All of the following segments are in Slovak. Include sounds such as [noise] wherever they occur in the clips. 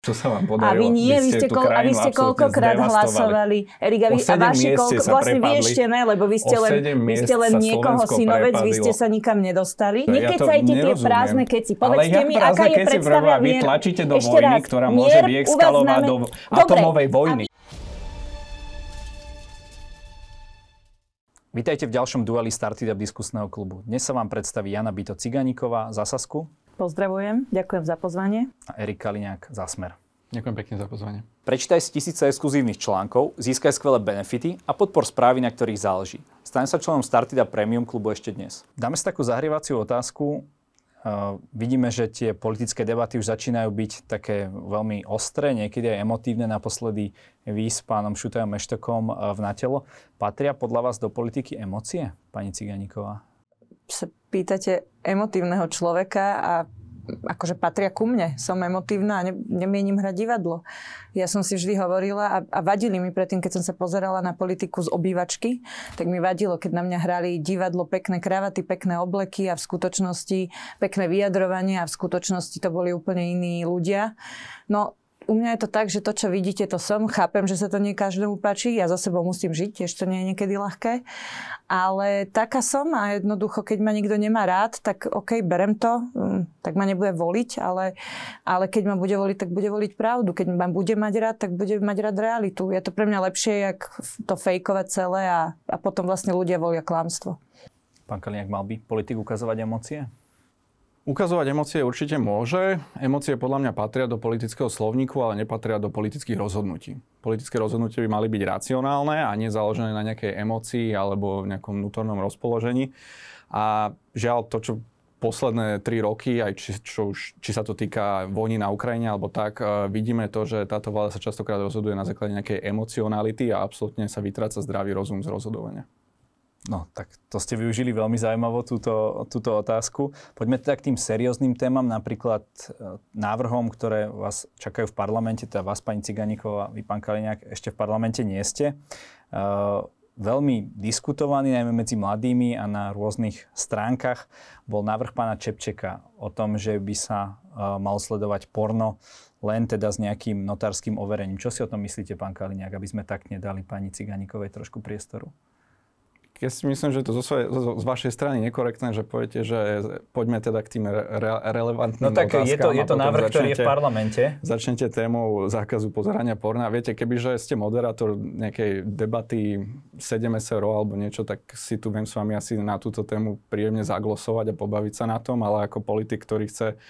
Čo sa vám podarilo? A vy nie, vy ste, kol, a vy ste koľkokrát hlasovali. Erika, vy, a vaši koľko, vlastne vy ešte ne, lebo vy ste len, vy ste len niekoho synovec, vy ste sa nikam nedostali. To Nekecajte ja tie prázdne keci. Povedzte mi, aká je predstava Vy tlačíte do vojny, ktorá môže vyeskalovať do atomovej vojny. Vítajte v ďalšom dueli Startup diskusného klubu. Dnes sa vám predstaví Jana Bito Ciganíková za Sasku. Pozdravujem, ďakujem za pozvanie. A Erik Kaliňák za Smer. Ďakujem pekne za pozvanie. Prečítaj si tisíce exkluzívnych článkov, získaj skvelé benefity a podpor správy, na ktorých záleží. Staň sa členom Startida Premium klubu ešte dnes. Dáme si takú zahrievaciu otázku. Uh, vidíme, že tie politické debaty už začínajú byť také veľmi ostré, niekedy aj emotívne. Naposledy vy s pánom Šutajom Eštokom uh, v Natelo. Patria podľa vás do politiky emócie, pani Ciganíková? sa pýtate emotívneho človeka a akože patria ku mne. Som emotívna a ne, nemienim hrať divadlo. Ja som si vždy hovorila a, a vadili mi predtým, keď som sa pozerala na politiku z obývačky, tak mi vadilo, keď na mňa hrali divadlo, pekné kravaty, pekné obleky a v skutočnosti pekné vyjadrovanie a v skutočnosti to boli úplne iní ľudia. No u mňa je to tak, že to, čo vidíte, to som. Chápem, že sa to nie každému páči. Ja za sebou musím žiť, tiež to nie je niekedy ľahké. Ale taká som a jednoducho, keď ma nikto nemá rád, tak OK, berem to. Mm, tak ma nebude voliť, ale, ale keď ma bude voliť, tak bude voliť pravdu. Keď ma bude mať rád, tak bude mať rád realitu. Je to pre mňa lepšie, jak to fejkovať celé a, a potom vlastne ľudia volia klamstvo. Pán Kaliňák, mal by politik ukazovať emócie? Ukazovať emócie určite môže. Emócie podľa mňa patria do politického slovníku, ale nepatria do politických rozhodnutí. Politické rozhodnutia by mali byť racionálne a nie založené na nejakej emócii alebo nejakom vnútornom rozpoložení. A žiaľ, to, čo posledné tri roky, aj či, čo už, či sa to týka vojny na Ukrajine alebo tak, uh, vidíme to, že táto vláda sa častokrát rozhoduje na základe nejakej emocionality a absolútne sa vytráca zdravý rozum z rozhodovania. No, tak to ste využili veľmi zaujímavo, túto, túto otázku. Poďme teda k tým serióznym témam, napríklad e, návrhom, ktoré vás čakajú v parlamente, teda vás, pani Ciganíková, vy, pán Kaliňák, ešte v parlamente nie ste. Uh, veľmi diskutovaný, najmä medzi mladými a na rôznych stránkach, bol návrh pána Čepčeka o tom, že by sa uh, mal sledovať porno len teda s nejakým notárským overením. Čo si o tom myslíte, pán Kaliňák, aby sme tak nedali pani Ciganíkovej trošku priestoru? Ja si myslím, že to zo, svojej, zo, z vašej strany nekorektné, že poviete, že poďme teda k tým re, relevantným No tak je to, je to návrh, začnete, ktorý je v parlamente. Začnete témou zákazu pozerania porna. Viete, kebyže ste moderátor nejakej debaty 7 SRO alebo niečo, tak si tu viem s vami asi na túto tému príjemne zaglosovať a pobaviť sa na tom, ale ako politik, ktorý chce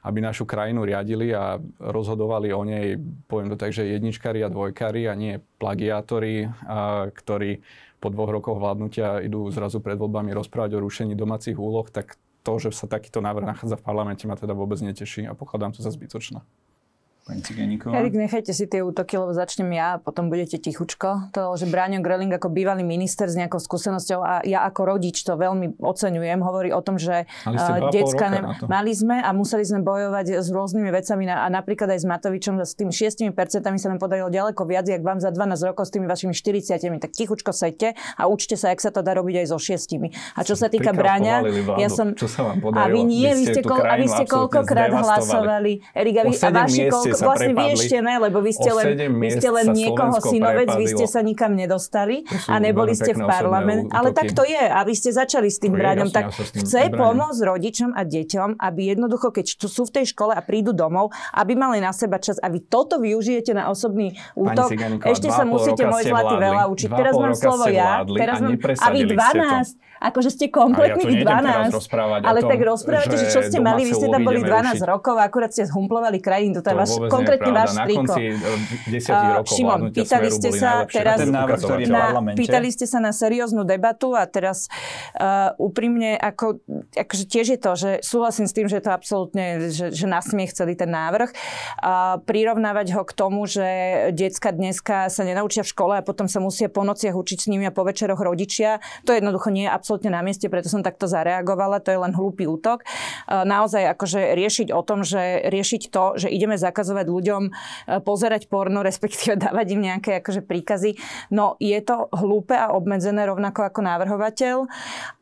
aby našu krajinu riadili a rozhodovali o nej, poviem to tak, že jedničkári a dvojkári a nie plagiátori, a, ktorí po dvoch rokoch vládnutia idú zrazu pred voľbami rozprávať o rušení domácich úloh, tak to, že sa takýto návrh nachádza v parlamente, ma teda vôbec neteší a pokladám to za zbytočné. Pani Ciganíková. Erik, nechajte si tie útoky, lebo začnem ja a potom budete tichučko. To, že Bráňo Greling ako bývalý minister s nejakou skúsenosťou a ja ako rodič to veľmi oceňujem, hovorí o tom, že uh, decka ne... mali sme a museli sme bojovať s rôznymi vecami na, a napríklad aj s Matovičom, s tými 6% sa nám podarilo ďaleko viac, jak vám za 12 rokov s tými vašimi 40 tak tichučko sejte a učte sa, jak sa to dá robiť aj so šiestimi. A čo sa týka Bráňa, ja som... Čo sa vám podarilo? A vy nie, vy ste, a vy ste koľkokrát hlasovali. Erik, a, vy, a vaši koľko, sa vlastne vy ešte ne, lebo vy ste len, vy ste len niekoho synovec, vy ste sa nikam nedostali a neboli ste v parlament. Ale tak to je. A vy ste začali s tým bráňom. Tak chce pomôcť rodičom a deťom, aby jednoducho, keď sú v tej škole a prídu domov, aby mali na seba čas a vy toto využijete na osobný útok. Ešte sa musíte môj zlatý veľa učiť. Teraz mám slovo ja. Teraz mám, a vy 12 akože ste kompletní ja 12. Ale tak rozprávate, že, že čo ste mali, vy ste tam boli 12 učiť. rokov a akurát ste zhumplovali krajinu. To je váš, konkrétne váš striko. Na konci 10 uh, rokov Šimon, pýtali ste sa teraz, na, pýtali ste sa na serióznu debatu a teraz uh, úprimne, ako, akože tiež je to, že súhlasím s tým, že je to absolútne, že, že nasmiech celý ten návrh. Uh, prirovnávať ho k tomu, že decka dneska sa nenaučia v škole a potom sa musia po nociach učiť s nimi a po večeroch rodičia, to jednoducho nie je absolútne na mieste, preto som takto zareagovala, to je len hlúpy útok. E, naozaj akože riešiť o tom, že riešiť to, že ideme zakazovať ľuďom e, pozerať porno, [laughs] respektíve dávať im nejaké akože príkazy. No je to hlúpe a obmedzené rovnako ako navrhovateľ,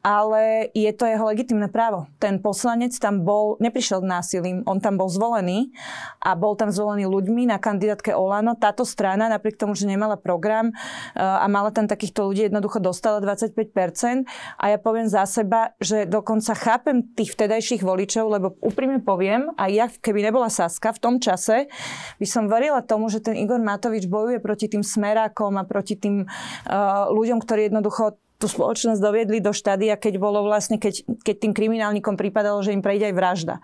ale je to jeho legitimné právo. Ten poslanec tam bol, neprišiel násilím, on tam bol zvolený a bol tam zvolený ľuďmi na kandidátke Olano. Táto strana, napriek tomu, že nemala program e, a mala tam takýchto ľudí, jednoducho dostala 25%. A ja poviem za seba, že dokonca chápem tých vtedajších voličov, lebo úprimne poviem, aj ja, keby nebola Saska v tom čase, by som verila tomu, že ten Igor Matovič bojuje proti tým smerákom a proti tým uh, ľuďom, ktorí jednoducho tú spoločnosť doviedli do štádia, keď bolo vlastne, keď, keď tým kriminálnikom pripadalo, že im prejde aj vražda.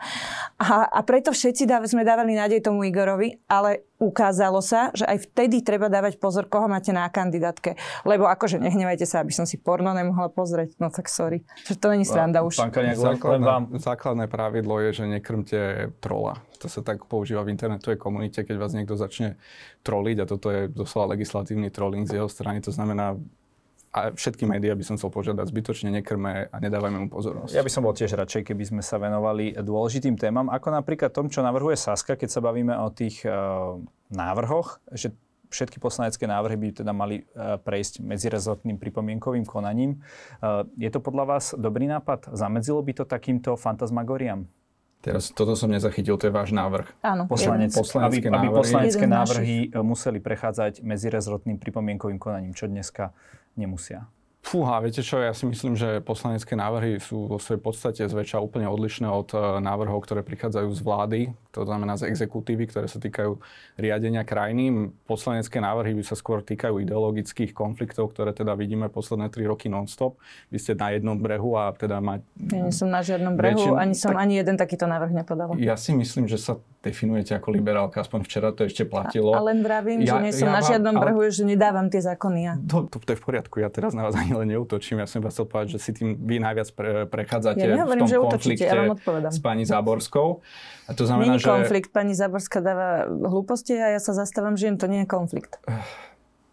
A, a preto všetci dáv, sme dávali nádej tomu Igorovi, ale ukázalo sa, že aj vtedy treba dávať pozor, koho máte na kandidátke. Lebo akože nehnevajte sa, aby som si porno nemohla pozrieť. No tak sorry. Že to není sranda už. Pán Kaniak, základné, vám... základné pravidlo je, že nekrmte trola. To sa tak používa v internetovej komunite, keď vás niekto začne troliť a toto je doslova legislatívny trolling z jeho strany. To znamená, a všetky médiá by som chcel požiadať zbytočne nekrme a nedávajme mu pozornosť. Ja by som bol tiež radšej, keby sme sa venovali dôležitým témam, ako napríklad tom, čo navrhuje Saska, keď sa bavíme o tých uh, návrhoch, že všetky poslanecké návrhy by teda mali uh, prejsť medzirezortným pripomienkovým konaním. Uh, je to podľa vás dobrý nápad? Zamedzilo by to takýmto fantasmagoriam? Teraz toto som nezachytil, to je váš návrh. Áno. Poslanec, aby, aby poslanecké návrhy museli prechádzať medzirezortným pripomienkovým konaním, čo dneska nemusia. Fúha, viete čo, ja si myslím, že poslanecké návrhy sú vo svojej podstate zväčša úplne odlišné od e, návrhov, ktoré prichádzajú z vlády, to znamená z exekutívy, ktoré sa týkajú riadenia krajiny. Poslanecké návrhy by sa skôr týkajú ideologických konfliktov, ktoré teda vidíme posledné tri roky non-stop. Vy ste na jednom brehu a teda mať... Ja nie som na žiadnom brehu, väčšin... ani som tak... ani jeden takýto návrh nepodala. Ja si myslím, že sa definujete ako liberálka, aspoň včera to ešte platilo. A, a len vravím, ja, že nie som ja na žiadnom ale... brehu, že nedávam tie zákony ja. To, to, to je v poriadku, ja teraz na vás ani len neutočím. Ja som vás chcel povedať, že si tým vy najviac pre, prechádzate ja nehovorím, v tom že konflikte ja vám odpovedám. s pani Záborskou. A to znamená, Není že... konflikt, pani Záborská dáva hlúposti a ja sa zastávam, že to nie je konflikt.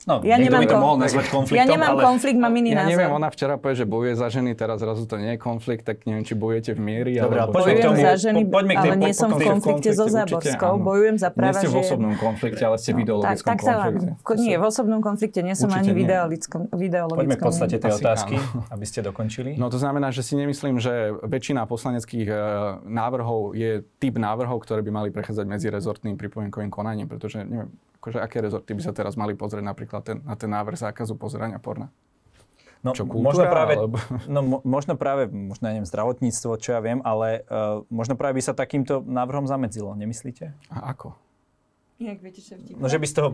No, ja nemám, by to mohol nazvať konfliktom, ja nemám ale... konflikt, mám iný ja názor. neviem, ona včera povie, že bojuje za ženy, teraz zrazu to nie je konflikt, tak neviem, či bojujete v miery. Dobre, alebo... poďme k tomu, za ženy, po, poďme k ale nie som v konflikte so Záborskou, bojujem za práva. Nie ste v osobnom konflikte, ale ste v no, ideologickom tak, tak konflikte. Nie, v osobnom konflikte nie som ani v ideologickom. Poďme k podstate tej otázky, aby ste dokončili. No to znamená, že si nemyslím, že väčšina poslaneckých e, návrhov je typ návrhov, ktoré by mali prechádzať medzi rezortným pripomienkovým konaním, pretože neviem, akože aké rezorty by sa teraz mali pozrieť napríklad ten, na ten návrh zákazu pozerania porna? No, čo, kultúra, možno práve, alebo... no, mo, možno práve, možno neviem, zdravotníctvo, čo ja viem, ale uh, možno práve by sa takýmto návrhom zamedzilo, nemyslíte? A ako? Jak viete, čo No, že by z toho...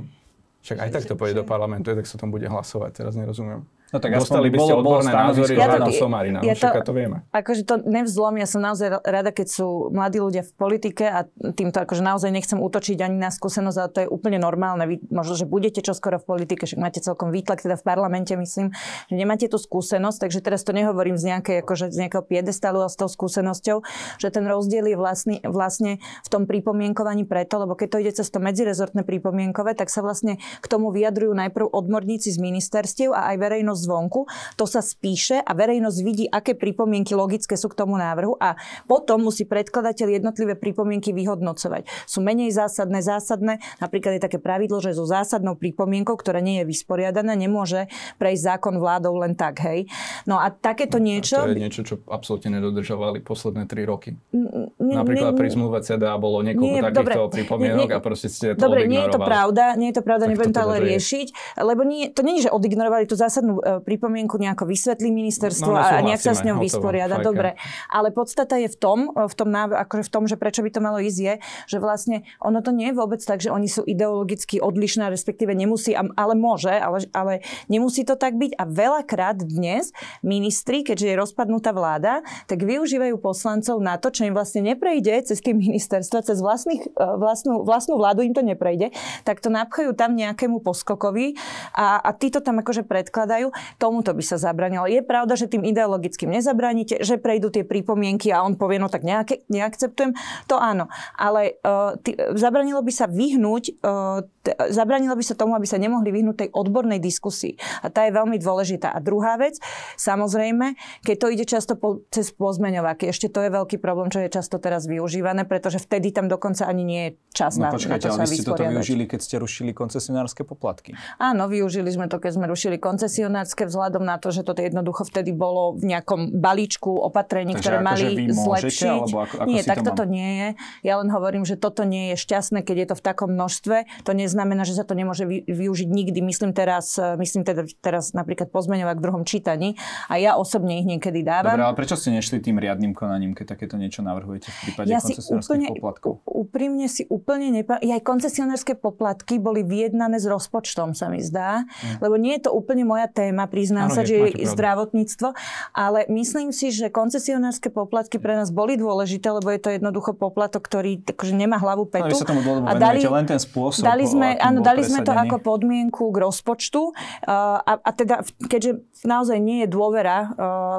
Však aj tak to pôjde do parlamentu, tak sa tam bude hlasovať, teraz nerozumiem. No tak Dostali by ste bolo, odborné názory ja to, Somarina, ja to, to vieme. Akože to nevzlom, ja som naozaj rada, keď sú mladí ľudia v politike a týmto akože naozaj nechcem útočiť ani na skúsenosť, ale to je úplne normálne. Vy možno, že budete čoskoro v politike, že máte celkom výtlak teda v parlamente, myslím, že nemáte tú skúsenosť, takže teraz to nehovorím z, nejakej, akože z nejakého piedestalu, ale s tou skúsenosťou, že ten rozdiel je vlastný, vlastne v tom pripomienkovaní preto, lebo keď to ide cez to medzirezortné pripomienkové, tak sa vlastne k tomu vyjadrujú najprv odborníci z ministerstiev a aj verejnosť zvonku. To sa spíše a verejnosť vidí, aké pripomienky logické sú k tomu návrhu a potom musí predkladateľ jednotlivé pripomienky vyhodnocovať. Sú menej zásadné, zásadné. Napríklad je také pravidlo, že so zásadnou pripomienkou, ktorá nie je vysporiadaná, nemôže prejsť zákon vládou len tak, hej. No a takéto niečo... A to je niečo, čo absolútne nedodržovali posledné tri roky. Napríklad pri zmluve CDA bolo niekoľko takýchto pripomienok a proste ste to Dobre, nie je to pravda, nie je to pravda, nebudem to ale riešiť, lebo nie, to nie je, že odignorovali tú zásadnú pripomienku nejako vysvetlí ministerstvo no, a nejak sa s ňou vysporiada. Dobre, ale podstata je v tom, v tom, akože v tom, že prečo by to malo ísť je, že vlastne ono to nie je vôbec tak, že oni sú ideologicky odlišné, respektíve nemusí, ale môže, ale, ale nemusí to tak byť. A veľakrát dnes ministri, keďže je rozpadnutá vláda, tak využívajú poslancov na to, čo im vlastne neprejde cez tie ministerstva, cez vlastných, e, vlastnú, vlastnú vládu im to neprejde, tak to napchajú tam nejakému poskokovi a, a tí to tam akože predkladajú tomuto by sa zabranilo. Je pravda, že tým ideologickým nezabraníte, že prejdú tie pripomienky a on povie, no tak nejaké, neakceptujem, to áno. Ale uh, tý, zabranilo by sa vyhnúť, uh, t- zabranilo by sa tomu, aby sa nemohli vyhnúť tej odbornej diskusii. A tá je veľmi dôležitá. A druhá vec, samozrejme, keď to ide často po, cez pozmeňováky, ešte to je veľký problém, čo je často teraz využívané, pretože vtedy tam dokonca ani nie je čas No na, na počkajte, to ale sa vy ste toto využili, keď ste rušili koncesionárske poplatky. Áno, využili sme to, keď sme rušili koncesionárske vzhľadom na to, že toto jednoducho vtedy bolo v nejakom balíčku opatrení, Takže ktoré akože mali môžete, zlepšiť. ako- ako nie, to tak toto mám? nie je. Ja len hovorím, že toto nie je šťastné, keď je to v takom množstve. To neznamená, že sa to nemôže vy- využiť nikdy. Myslím teraz, e, myslím teda teraz napríklad pozmeňovať v druhom čítaní a ja osobne ich niekedy dávam. Dobre, ale prečo ste nešli tým riadnym konaním, keď takéto niečo navrhujete v prípade ja si koncesionárskych poplatkov? úprimne si úplne nepa... Aj koncesionárske poplatky boli vyjednané s rozpočtom, sa mi zdá. Lebo nie je to úplne moja téma, priznám Áno, sa, je, že je zdravotníctvo. Ale myslím si, že koncesionárske poplatky pre nás boli dôležité, lebo je to jednoducho poplatok, ktorý akože nemá hlavu No, petu. vy sa tomu dlhodobo venujete, len ten spôsob, dali sme, áno, dali sme to ako podmienku k rozpočtu a, a teda, keďže naozaj nie je dôvera uh,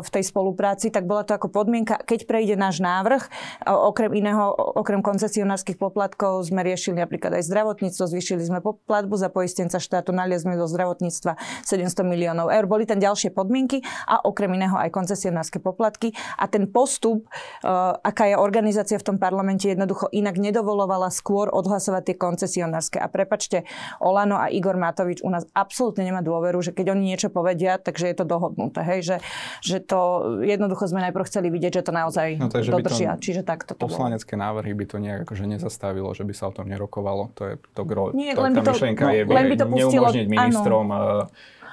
v tej spolupráci, tak bola to ako podmienka, keď prejde náš návrh, uh, okrem iného, okrem koncesionárskych poplatkov sme riešili napríklad aj zdravotníctvo, zvýšili sme platbu za poistenca štátu, naliezli do zdravotníctva 700 miliónov eur. Boli tam ďalšie podmienky a okrem iného aj koncesionárske poplatky a ten postup, uh, aká je organizácia v tom parlamente, jednoducho inak nedovolovala skôr odhlasovať tie koncesionárske. A prepačte, Olano a Igor Matovič u nás absolútne nemá dôveru, že keď oni niečo povedia, takže je to dohodnuté. Hej? Že, že to jednoducho sme najprv chceli vidieť, že to naozaj No, takže by to dodržia. Čiže takto to bolo. Poslanecké návrhy by to nejak akože nezastavilo, že by sa o tom nerokovalo. To je to gro. Nie, to, len by to- myšlienka no, je len by to pustilo- neumožniť ministrom áno.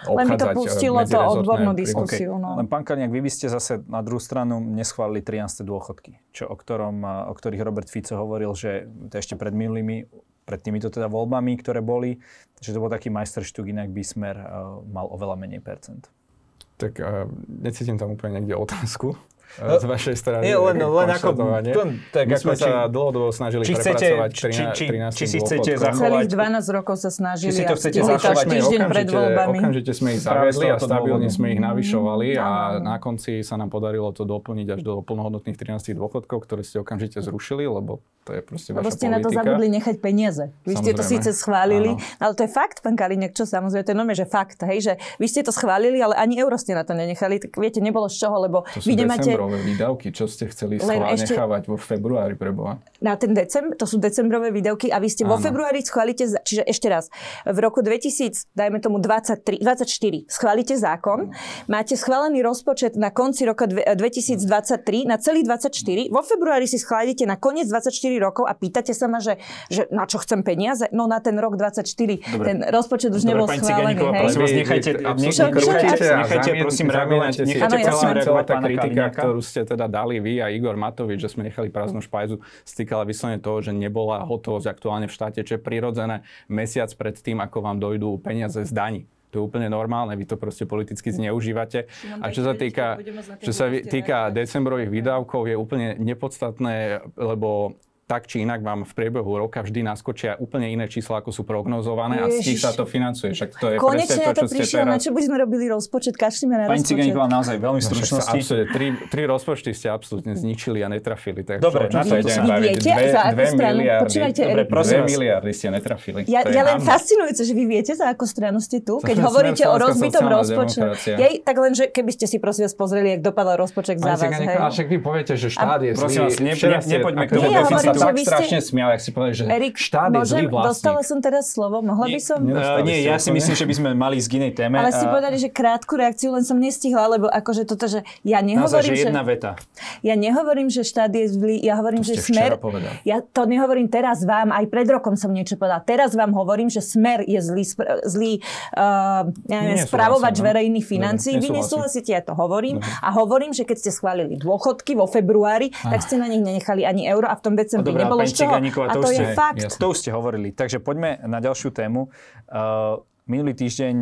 Len by to eh, pustilo to odbornú diskusiu. OK. no. Len pán Kaliňák, vy by ste zase na druhú stranu neschválili 13. dôchodky, čo, o, ktorom, a, o ktorých Robert Fico hovoril, že to ešte pred minulými, pred týmito teda voľbami, ktoré boli, že to bol taký majsterštúk, inak by Smer a, mal oveľa menej percent. Tak uh, necítim tam úplne niekde otázku z vašej strany. Nie, len- len ako- to- tak My ako sme či- sa dlhodobo snažili či chcete- prepracovať či- 13, či- 13 či si chcete dôchodkom. zachovať- Celých 12 rokov sa snažili Či si to chcete zachovať? týždeň pred voľbami. Okamžite sme ich zaviedli a stabilne sme ich navyšovali a na konci sa nám podarilo to doplniť až do plnohodnotných 13 dôchodkov, ktoré ste okamžite zrušili, lebo to je proste Lebo vaša ste na to zabudli nechať peniaze. Vy ste to síce schválili, Áno. ale to je fakt, pán Kaliňák, čo samozrejme, to je že fakt, hej, že vy ste to schválili, ale ani euro ste na to nenechali, tak viete, nebolo z čoho, lebo To vy nemáte decembrové výdavky, čo ste chceli schválne ešte- nechávať vo februári pre Boha. na ten decembr, to sú decembrové výdavky a vy ste vo Áno. februári schválite, čiže ešte raz, v roku 2000, dajme tomu 23, 24, schválite zákon, máte schválený rozpočet na konci roka dve- 2023 na celý 24, vo februári si schválite na koniec 24 rokov a pýtate sa ma, že, že na čo chcem peniaze? No na ten rok 24, Dobre. ten rozpočet už Dobre, nebol schválený. Ciganíková, hej? prosím vás, nechajte, a nechajte, zamien- prosím, reagovať. Nechajte, Áno, celá tá pána kritika. Ktorú ste teda dali vy a Igor Matovič, že sme nechali prázdnu špajzu, stýkala vyslovene toho, že nebola hotovosť aktuálne v štáte, čo je prirodzené mesiac pred tým, ako vám dojdú peniaze z daní. To je úplne normálne, vy to proste politicky zneužívate. A čo sa týka, čo sa týka decembrových výdavkov, je úplne nepodstatné, lebo tak či inak vám v priebehu roka vždy naskočia úplne iné čísla, ako sú prognozované a z tých sa to financuje. Však to je Konečne na to, čo prišiel, na teraz... čo by sme robili rozpočet, kašlíme na Pani rozpočet. Ciganíková, naozaj veľmi No, stručnosti. absolútne, tri, tri rozpočty ste absolútne zničili a netrafili. Tak Dobre, čo, na to Vy baviť? viete, Dve, za dve stranu? miliardy. Počúvajte, Dobre, prosím Dve vás. miliardy ste netrafili. Ja, ja len fascinujúce, že vy viete, za akú stranu ste tu, keď [laughs] hovoríte o rozbitom rozpočte. Jej, tak len, že keby ste si prosím vás pozreli, jak dopadal rozpočet za Pani vás. Ale však vy poviete, že štát je Prosím zlý. vás, ne- ste- nepoďme k tomu. Nie, ja som sa hovorím, že tak ste- strašne smial, ak si povedali, že Erik, štát je môžem, zlý vlastník. dostala som teraz slovo, mohla by som? Nedostali Uh, nie, ste ja si myslím, že by sme mali ísť k inej téme. Ale ste A- povedali, že krátku reakciu, len som nestihla, lebo akože toto, že ja Naozaj, nehovorím, že že, jedna veta. ja nehovorím, že štát je zlý, ja hovorím, To že ste smer... včera povedali. Ja to nehovorím teraz vám, aj pred rokom som niečo povedala. Teraz vám hovorím, že smer je zlý, zlý uh, neviem, spravovač no. verejných financií. Vy nesúhlasíte, ja to hovorím. A hovorím, že keď ste schválili dôchodky vo februári, tak ste na nich nenechali ani euro a v tom decembri Dobre, nebolo z čoho. Ciganíková, A to to už je ste- fakt. jasne. To už ste hovorili. Takže poďme na ďalšiu tému. Uh, minulý týždeň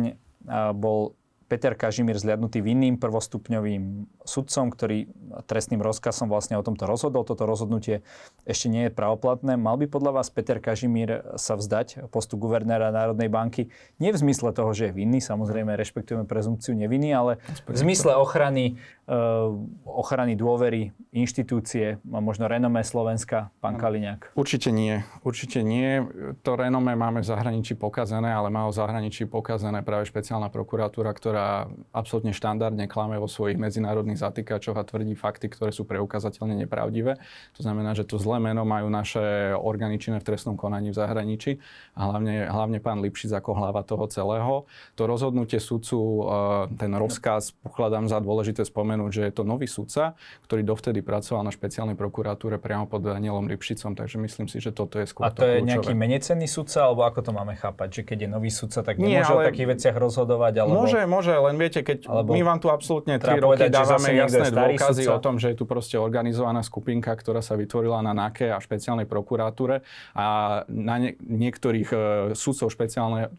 uh, bol Peter Kažimír zliadnutý vinným prvostupňovým sudcom, ktorý trestným rozkazom vlastne o tomto rozhodol. Toto rozhodnutie ešte nie je pravoplatné. Mal by podľa vás Peter Kažimír sa vzdať postu guvernéra Národnej banky? Nie v zmysle toho, že je vinný, samozrejme rešpektujeme prezumciu neviny, ale v zmysle ochrany, uh, ochrany dôvery inštitúcie, možno renomé Slovenska, pán Kaliňák. Určite nie. Určite nie. To renomé máme v zahraničí pokazané, ale má v zahraničí pokazané práve špeciálna prokuratúra, ktorá ktorá absolútne štandardne klame vo svojich medzinárodných zatýkačoch a tvrdí fakty, ktoré sú preukazateľne nepravdivé. To znamená, že to zlé meno majú naše orgány činné v trestnom konaní v zahraničí a hlavne, hlavne pán Lipšic ako hlava toho celého. To rozhodnutie sudcu, e, ten rozkaz pokladám za dôležité spomenúť, že je to nový sudca, ktorý dovtedy pracoval na špeciálnej prokuratúre priamo pod Danielom Lipšicom, takže myslím si, že toto je skôr A to, to je kľúčové. nejaký menecený sudca, alebo ako to máme chápať? Že keď je nový sudca, tak nemôže Nie, ale... o takých veciach rozhodovať? Alebo... Môže, môže len viete, keď Alebo my vám tu absolútne 3 roky povedať, dávame jasné dôkazy o tom, že je tu proste organizovaná skupinka, ktorá sa vytvorila na NAKE a špeciálnej prokuratúre a na nie, niektorých uh, sudcov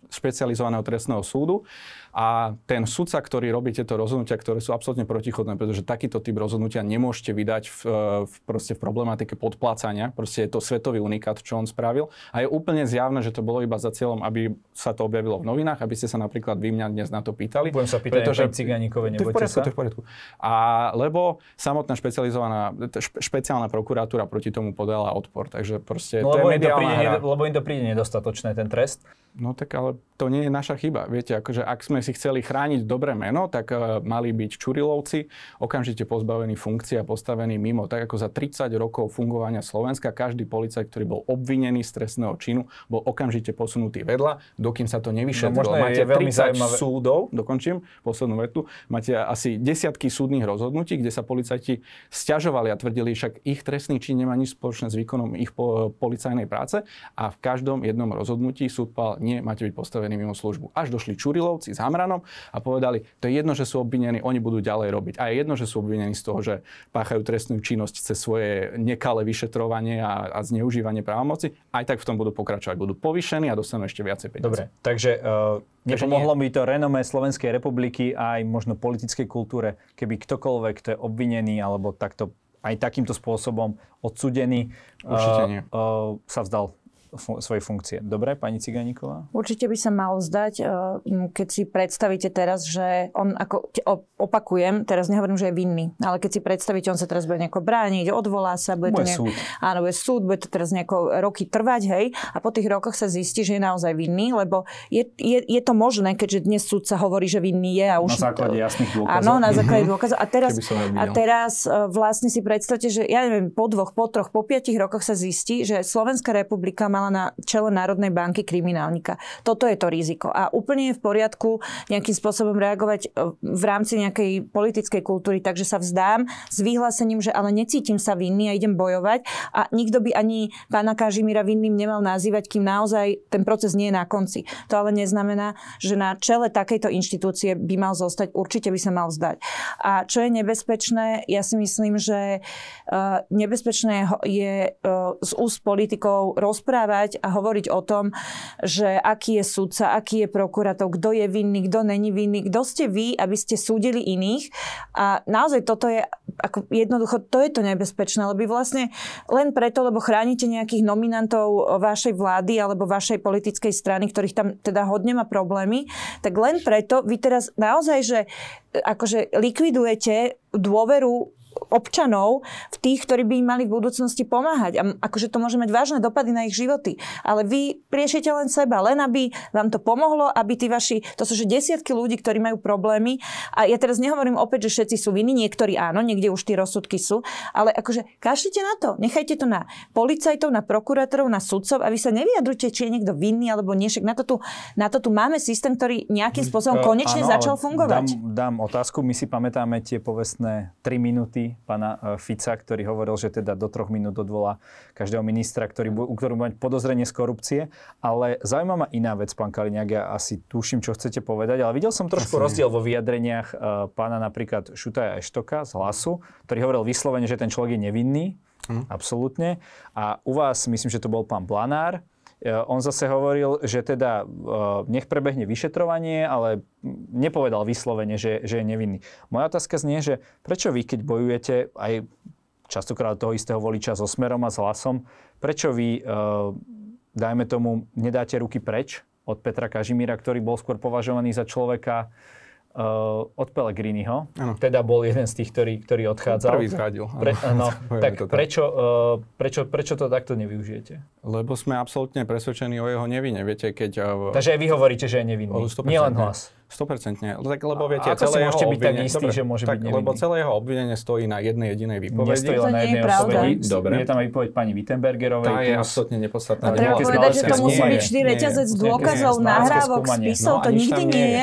špecializovaného trestného súdu a ten sudca, ktorý robí tieto rozhodnutia, ktoré sú absolútne protichodné, pretože takýto typ rozhodnutia nemôžete vydať v, v, proste v problematike podplácania. Proste je to svetový unikát, čo on spravil. A je úplne zjavné, že to bolo iba za cieľom, aby sa to objavilo v novinách, aby ste sa napríklad vy mňa dnes na to pýtali. Budem sa pýtať pretože, aj nebojte to v poriadku, sa. To je v poriadku. A lebo samotná špecializovaná, špe, špeciálna prokuratúra proti tomu podala odpor. Takže proste no, to je im to príde, lebo im to príde nedostatočné, ten trest. No tak ale to nie je naša chyba. Viete, akože ak sme si chceli chrániť dobré meno, tak uh, mali byť Čurilovci okamžite pozbavení a postavení mimo. Tak ako za 30 rokov fungovania Slovenska, každý policajt, ktorý bol obvinený z trestného činu, bol okamžite posunutý vedľa, dokým sa to nevyšetrilo. No, máte 30 zaujímavé... súdov, dokončím poslednú vetu, máte asi desiatky súdnych rozhodnutí, kde sa policajti stiažovali a tvrdili, však ich trestný čin nemá nič spoločné s výkonom ich po, policajnej práce a v každom jednom rozhodnutí súd povedal, nie, máte byť postavení mimo službu. Až došli Čurilovci s Hamranom a povedali, to je jedno, že sú obvinení, oni budú ďalej robiť. A je jedno, že sú obvinení z toho, že páchajú trestnú činnosť cez svoje nekalé vyšetrovanie a, a zneužívanie právomoci, aj tak v tom budú pokračovať. Budú povýšení a dostanú ešte viacej peniazy. Dobre, takže uh... Nepomohlo by to renomé Slovenskej republiky a aj možno politickej kultúre, keby ktokoľvek, kto je obvinený alebo takto aj takýmto spôsobom odsudený, uh, uh, sa vzdal fu- funkcie. Dobre, pani Ciganíková? Určite by sa mal zdať, eh, keď si predstavíte teraz, že on, ako opakujem, teraz nehovorím, že je vinný, ale keď si predstavíte, on sa teraz bude nejako brániť, odvolá sa, bude, bude to nejak, súd. Áno, bude súd, bude to teraz nejako roky trvať, hej, a po tých rokoch sa zistí, že je naozaj vinný, lebo je, je, je to možné, keďže dnes súd sa hovorí, že vinný je. A už, na základe jasných dôkazov. Áno, na základe mhm. dôkazov. A teraz, a teraz eh, vlastne si predstavte, že ja neviem, po dvoch, po troch, po piatich rokoch sa zistí, že Slovenská republika mala mala na čele Národnej banky kriminálnika. Toto je to riziko. A úplne je v poriadku nejakým spôsobom reagovať e, v rámci nejakej politickej kultúry, takže sa vzdám s vyhlásením, že ale necítim sa vinný a idem bojovať. A nikto by ani pána Kažimíra vinným nemal nazývať, kým naozaj ten proces nie je na konci. To ale neznamená, že na čele takejto inštitúcie by mal zostať, určite by sa mal vzdať. A čo je nebezpečné, ja si myslím, že uh, nebezpečné je uh, s úst politikov rozprávať rozprávať a hovoriť o tom, že aký je sudca, aký je prokurátor, kto je vinný, kto není vinný, kto ste vy, aby ste súdili iných. A naozaj toto je ako jednoducho, to je to nebezpečné, lebo vlastne len preto, lebo chránite nejakých nominantov vašej vlády alebo vašej politickej strany, ktorých tam teda hodne má problémy, tak len preto vy teraz naozaj, že akože likvidujete dôveru občanov v tých, ktorí by im mali v budúcnosti pomáhať. A akože to môže mať vážne dopady na ich životy. Ale vy riešite len seba, len aby vám to pomohlo, aby tí vaši, to sú že desiatky ľudí, ktorí majú problémy. A ja teraz nehovorím opäť, že všetci sú vinní, niektorí áno, niekde už tie rozsudky sú, ale akože kašlite na to, nechajte to na policajtov, na prokurátorov, na sudcov a vy sa nevyjadrujte, či je niekto vinný alebo nie. Však na to tu, na to tu máme systém, ktorý nejakým spôsobom konečne uh, áno, začal fungovať. Dám, dám otázku, my si pamätáme tie povestné 3 minúty pána e, Fica, ktorý hovoril, že teda do troch minút odvolá každého ministra, ktorý, u ktorého mať podozrenie z korupcie. Ale zaujíma ma iná vec, pán Kaliňák, ja asi tuším, čo chcete povedať, ale videl som trošku rozdiel vo vyjadreniach e, pána napríklad Šutaja Eštoka z hlasu, ktorý hovoril vyslovene, že ten človek je nevinný, hm. absolútne. A u vás, myslím, že to bol pán Blanár, on zase hovoril, že teda nech prebehne vyšetrovanie, ale nepovedal vyslovene, že, že je nevinný. Moja otázka znie, že prečo vy, keď bojujete aj častokrát toho istého voliča so smerom a s hlasom, prečo vy, dajme tomu, nedáte ruky preč od Petra Kažimíra, ktorý bol skôr považovaný za človeka, uh, od Pellegriniho. Ano. Teda bol jeden z tých, ktorý, ktorý odchádzal. Prvý zradil. Pre, no, [laughs] tak, tak. Prečo, uh, prečo, prečo to takto nevyužijete? Lebo sme absolútne presvedčení o jeho nevine. Viete, keď... Uh, Takže aj vy hovoríte, že je nevinný. Nie len hlas. 100%. Tak, lebo viete, a celé jeho byť tak istý, že môže tak, byť nevinný? Lebo celé jeho obvinenie stojí na jednej jedinej výpovedi. Nestojí len na jednej odpovedi. Dobre. Je tam výpoveď pani Wittenbergerovej. Tá je absolútne nepodstatná. A treba povedať, že to musí byť vždy reťazec dôkazov, nahrávok, spisov. To nikdy nie je,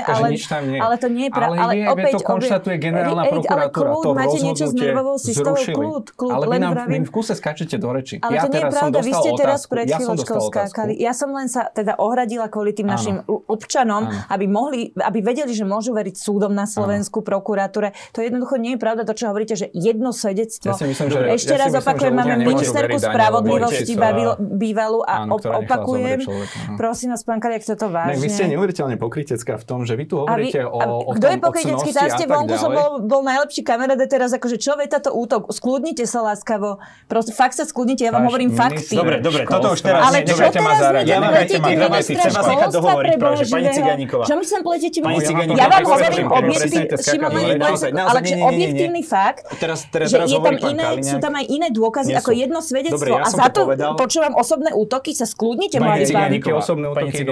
ale to nie je pravda. Ale opäť... to konštatuje generálna prokuratúra. To máte niečo s nervovou systémou, kľud, kľud, ale vy nám v kuse skáčete do reči. Ale to nie je pravda, vy ste teraz pred chvíľočkou skákali. Ja som len sa teda ohradila kvôli tým našim občanom, aby mohli, aby vedeli, že môžu veriť súdom na Slovensku, Áno. prokuratúre. To jednoducho nie je pravda, to, čo hovoríte, že jedno svedectvo. Ja si myslím, že, Ešte ja raz myslím, opakujem, máme ministerku spravodlivosti bývalú a áno, opakujem, prosím vás, pán Kaliak, toto vážne. Ne, vy ste neuveriteľne pokritecká v tom, že vy tu hovoríte vy, o, o Kto je pokrytecký? Tam ste vonku, som bol, bol najlepší kamarát a teraz akože čo vie táto útok? Skľudnite sa láskavo. Proste fakt sa skľudnite, ja vám hovorím fakty. Dobre, dobre, toto už teraz Ale čo teraz Ja vám chcem vás nechať dohovoriť, pani Ciganíková. Čo mi sa pletíte? Ja vám hovorím ale či objektívny fakt, teraz, teraz, že je tam iné, sú tam aj iné dôkazy ako jedno svedectvo. A za to počúvam osobné útoky, sa skľudnite, mladí páni. Osobné útoky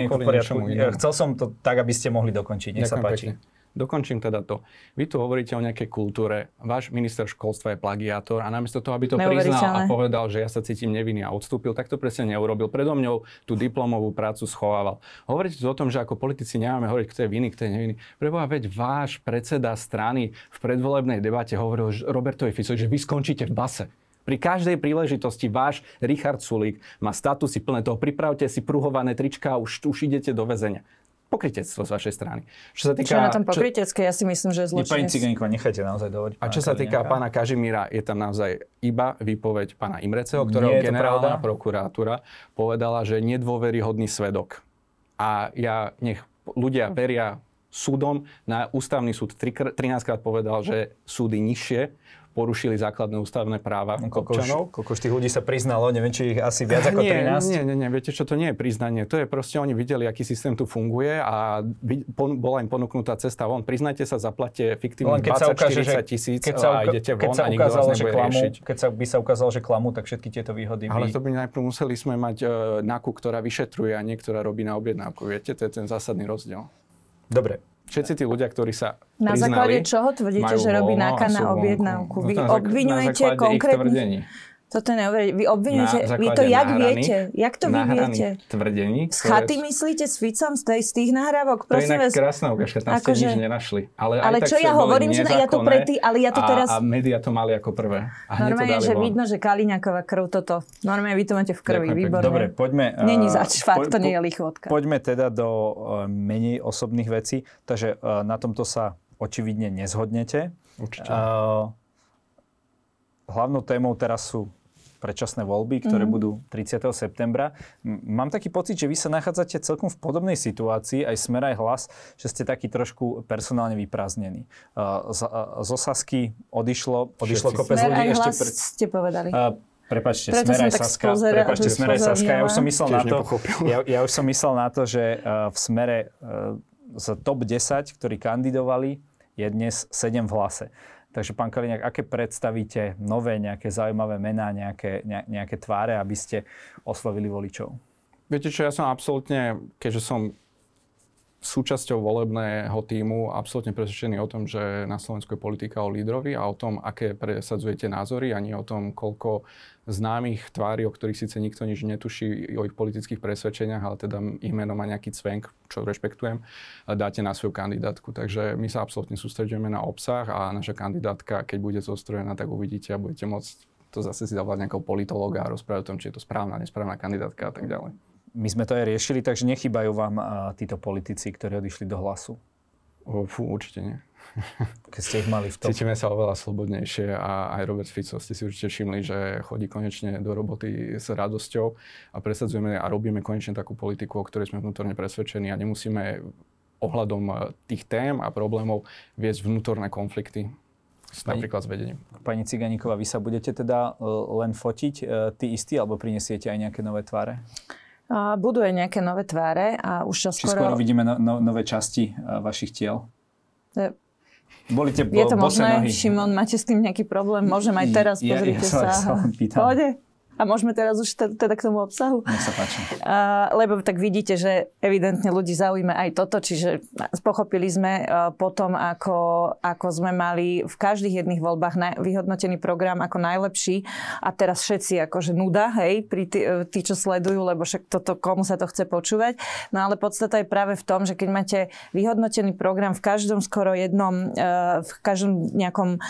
Chcel som to tak, aby ste mohli dokončiť. Nech sa páči. Dokončím teda to. Vy tu hovoríte o nejakej kultúre. Váš minister školstva je plagiátor a namiesto toho, aby to priznal a povedal, že ja sa cítim nevinný a odstúpil, tak to presne neurobil. Predo mňou tú diplomovú prácu schovával. Hovoríte tu o tom, že ako politici nemáme hovoriť, kto je vinný, kto je nevinný. Preboha, veď váš predseda strany v predvolebnej debate hovoril Robertovi Fico, že vy skončíte v base. Pri každej príležitosti váš Richard Sulík má statusy plné toho, pripravte si pruhované trička a už, už idete do väzenia pokritectvo z vašej strany. Čo sa týka... Čo je na tom pokrytecké? Ja si myslím, že je zločinec. Pani Ciganíková, nechajte naozaj dovoliť. A čo sa týka pána Kažimíra, je tam naozaj iba výpoveď pána Imreceho, ktorého generálna pravda. prokuratúra povedala, že nedôveryhodný svedok. A ja nech ľudia veria súdom. Na ústavný súd 13 krát povedal, že súdy nižšie porušili základné ústavné práva no, občanov. Koľko tých ľudí sa priznalo, neviem, či ich asi viac ako nie, 13? Nie, nie, nie, viete čo, to nie je priznanie. To je proste, oni videli, aký systém tu funguje a bola im ponúknutá cesta von. Priznajte sa, zaplatte fiktívnych 20-40 tisíc a idete von a nikto vás nebude klamu, riešiť. Keď sa, by sa ukázalo, že klamu, tak všetky tieto výhody by... Ale to by najprv museli sme mať uh, NAKU, ktorá vyšetruje a niektorá robí na objednávku. Viete, to je ten zásadný rozdiel. Dobre, všetci tí ľudia, ktorí sa Na priznali, základe čoho tvrdíte, že robí náka na objednávku? Vy no obvinujete konkrétne... Toto neuveriteľné. Vy obvinujete, vy to jak viete? Jak to vy viete? tvrdení. Z chaty myslíte s Ficom, z, tej, z tých nahrávok? Prosím to je inak krásna ukážka, tam ako ste nič nenašli. Ale, ale čo ja hovorím, že ja to pre tý, ale ja to teraz... A, a médiá to mali ako prvé. A Normálne, to že von. vidno, že Kaliňáková krv toto. Normálne vy to máte v krvi, výborné. Dobre, poďme... [laughs] Není zač, fakt, to nie je lichvotka. Poďme teda do uh, menej osobných vecí. Takže uh, na tomto sa očividne nezhodnete. Určite. Uh, hlavnou témou teraz sú predčasné voľby, ktoré mm-hmm. budú 30. septembra. Mám taký pocit, že vy sa nachádzate celkom v podobnej situácii, aj smer, aj hlas, že ste taký trošku personálne vyprázdnení. Z, z Osasky odišlo, odišlo kopec ľudí. Ešte pre... ste povedali. Uh, Prepačte, Preto Smer aj Saska. Prepačte, Smer aj Saska. Ja už som myslel na to, ja, ja už som myslel na to, že uh, v Smere uh, z top 10, ktorí kandidovali, je dnes 7 v hlase. Takže pán Kaliňák, aké predstavíte nové nejaké zaujímavé mená, nejaké, ne, nejaké tváre, aby ste oslovili voličov? Viete čo, ja som absolútne, keďže som súčasťou volebného týmu absolútne presvedčený o tom, že na Slovensku je politika o lídrovi a o tom, aké presadzujete názory a nie o tom, koľko známych tvári, o ktorých síce nikto nič netuší o ich politických presvedčeniach, ale teda ich meno má nejaký cvenk, čo rešpektujem, dáte na svoju kandidátku. Takže my sa absolútne sústredujeme na obsah a naša kandidátka, keď bude zostrojená, tak uvidíte a budete môcť to zase si zavolať nejakého politológa a rozprávať o tom, či je to správna, nesprávna kandidátka a tak ďalej my sme to aj riešili, takže nechybajú vám títo politici, ktorí odišli do hlasu? O, fú, určite nie. [laughs] Keď ste ich mali v tom. Cítime sa oveľa slobodnejšie a aj Robert Fico ste si určite všimli, že chodí konečne do roboty s radosťou a presadzujeme a robíme konečne takú politiku, o ktorej sme vnútorne presvedčení a nemusíme ohľadom e, tých tém a problémov viesť vnútorné konflikty. Pani- Napríklad s vedením. Pani Ciganíková, vy sa budete teda e, len fotiť e, tí istí, alebo prinesiete aj nejaké nové tváre? A budú aj nejaké nové tváre a už čo Či skoro vidíme no, no, nové časti e, vašich tiel? E, Boli tie Je to bo- možné? nohy. Šimon, máte s tým nejaký problém? Môžem aj teraz, Ja- ja pozrite sa- sa. pýtam. Pohode? A môžeme teraz už te- teda k tomu obsahu? Nech sa páči. A, lebo tak vidíte, že evidentne ľudí zaujíma aj toto, čiže pochopili sme a, potom, ako, ako sme mali v každých jedných voľbách na, vyhodnotený program ako najlepší a teraz všetci akože nuda, hej, pri tí, e, tí, čo sledujú, lebo však toto, komu sa to chce počúvať. No ale podstata je práve v tom, že keď máte vyhodnotený program v každom skoro jednom, e, v každom nejakom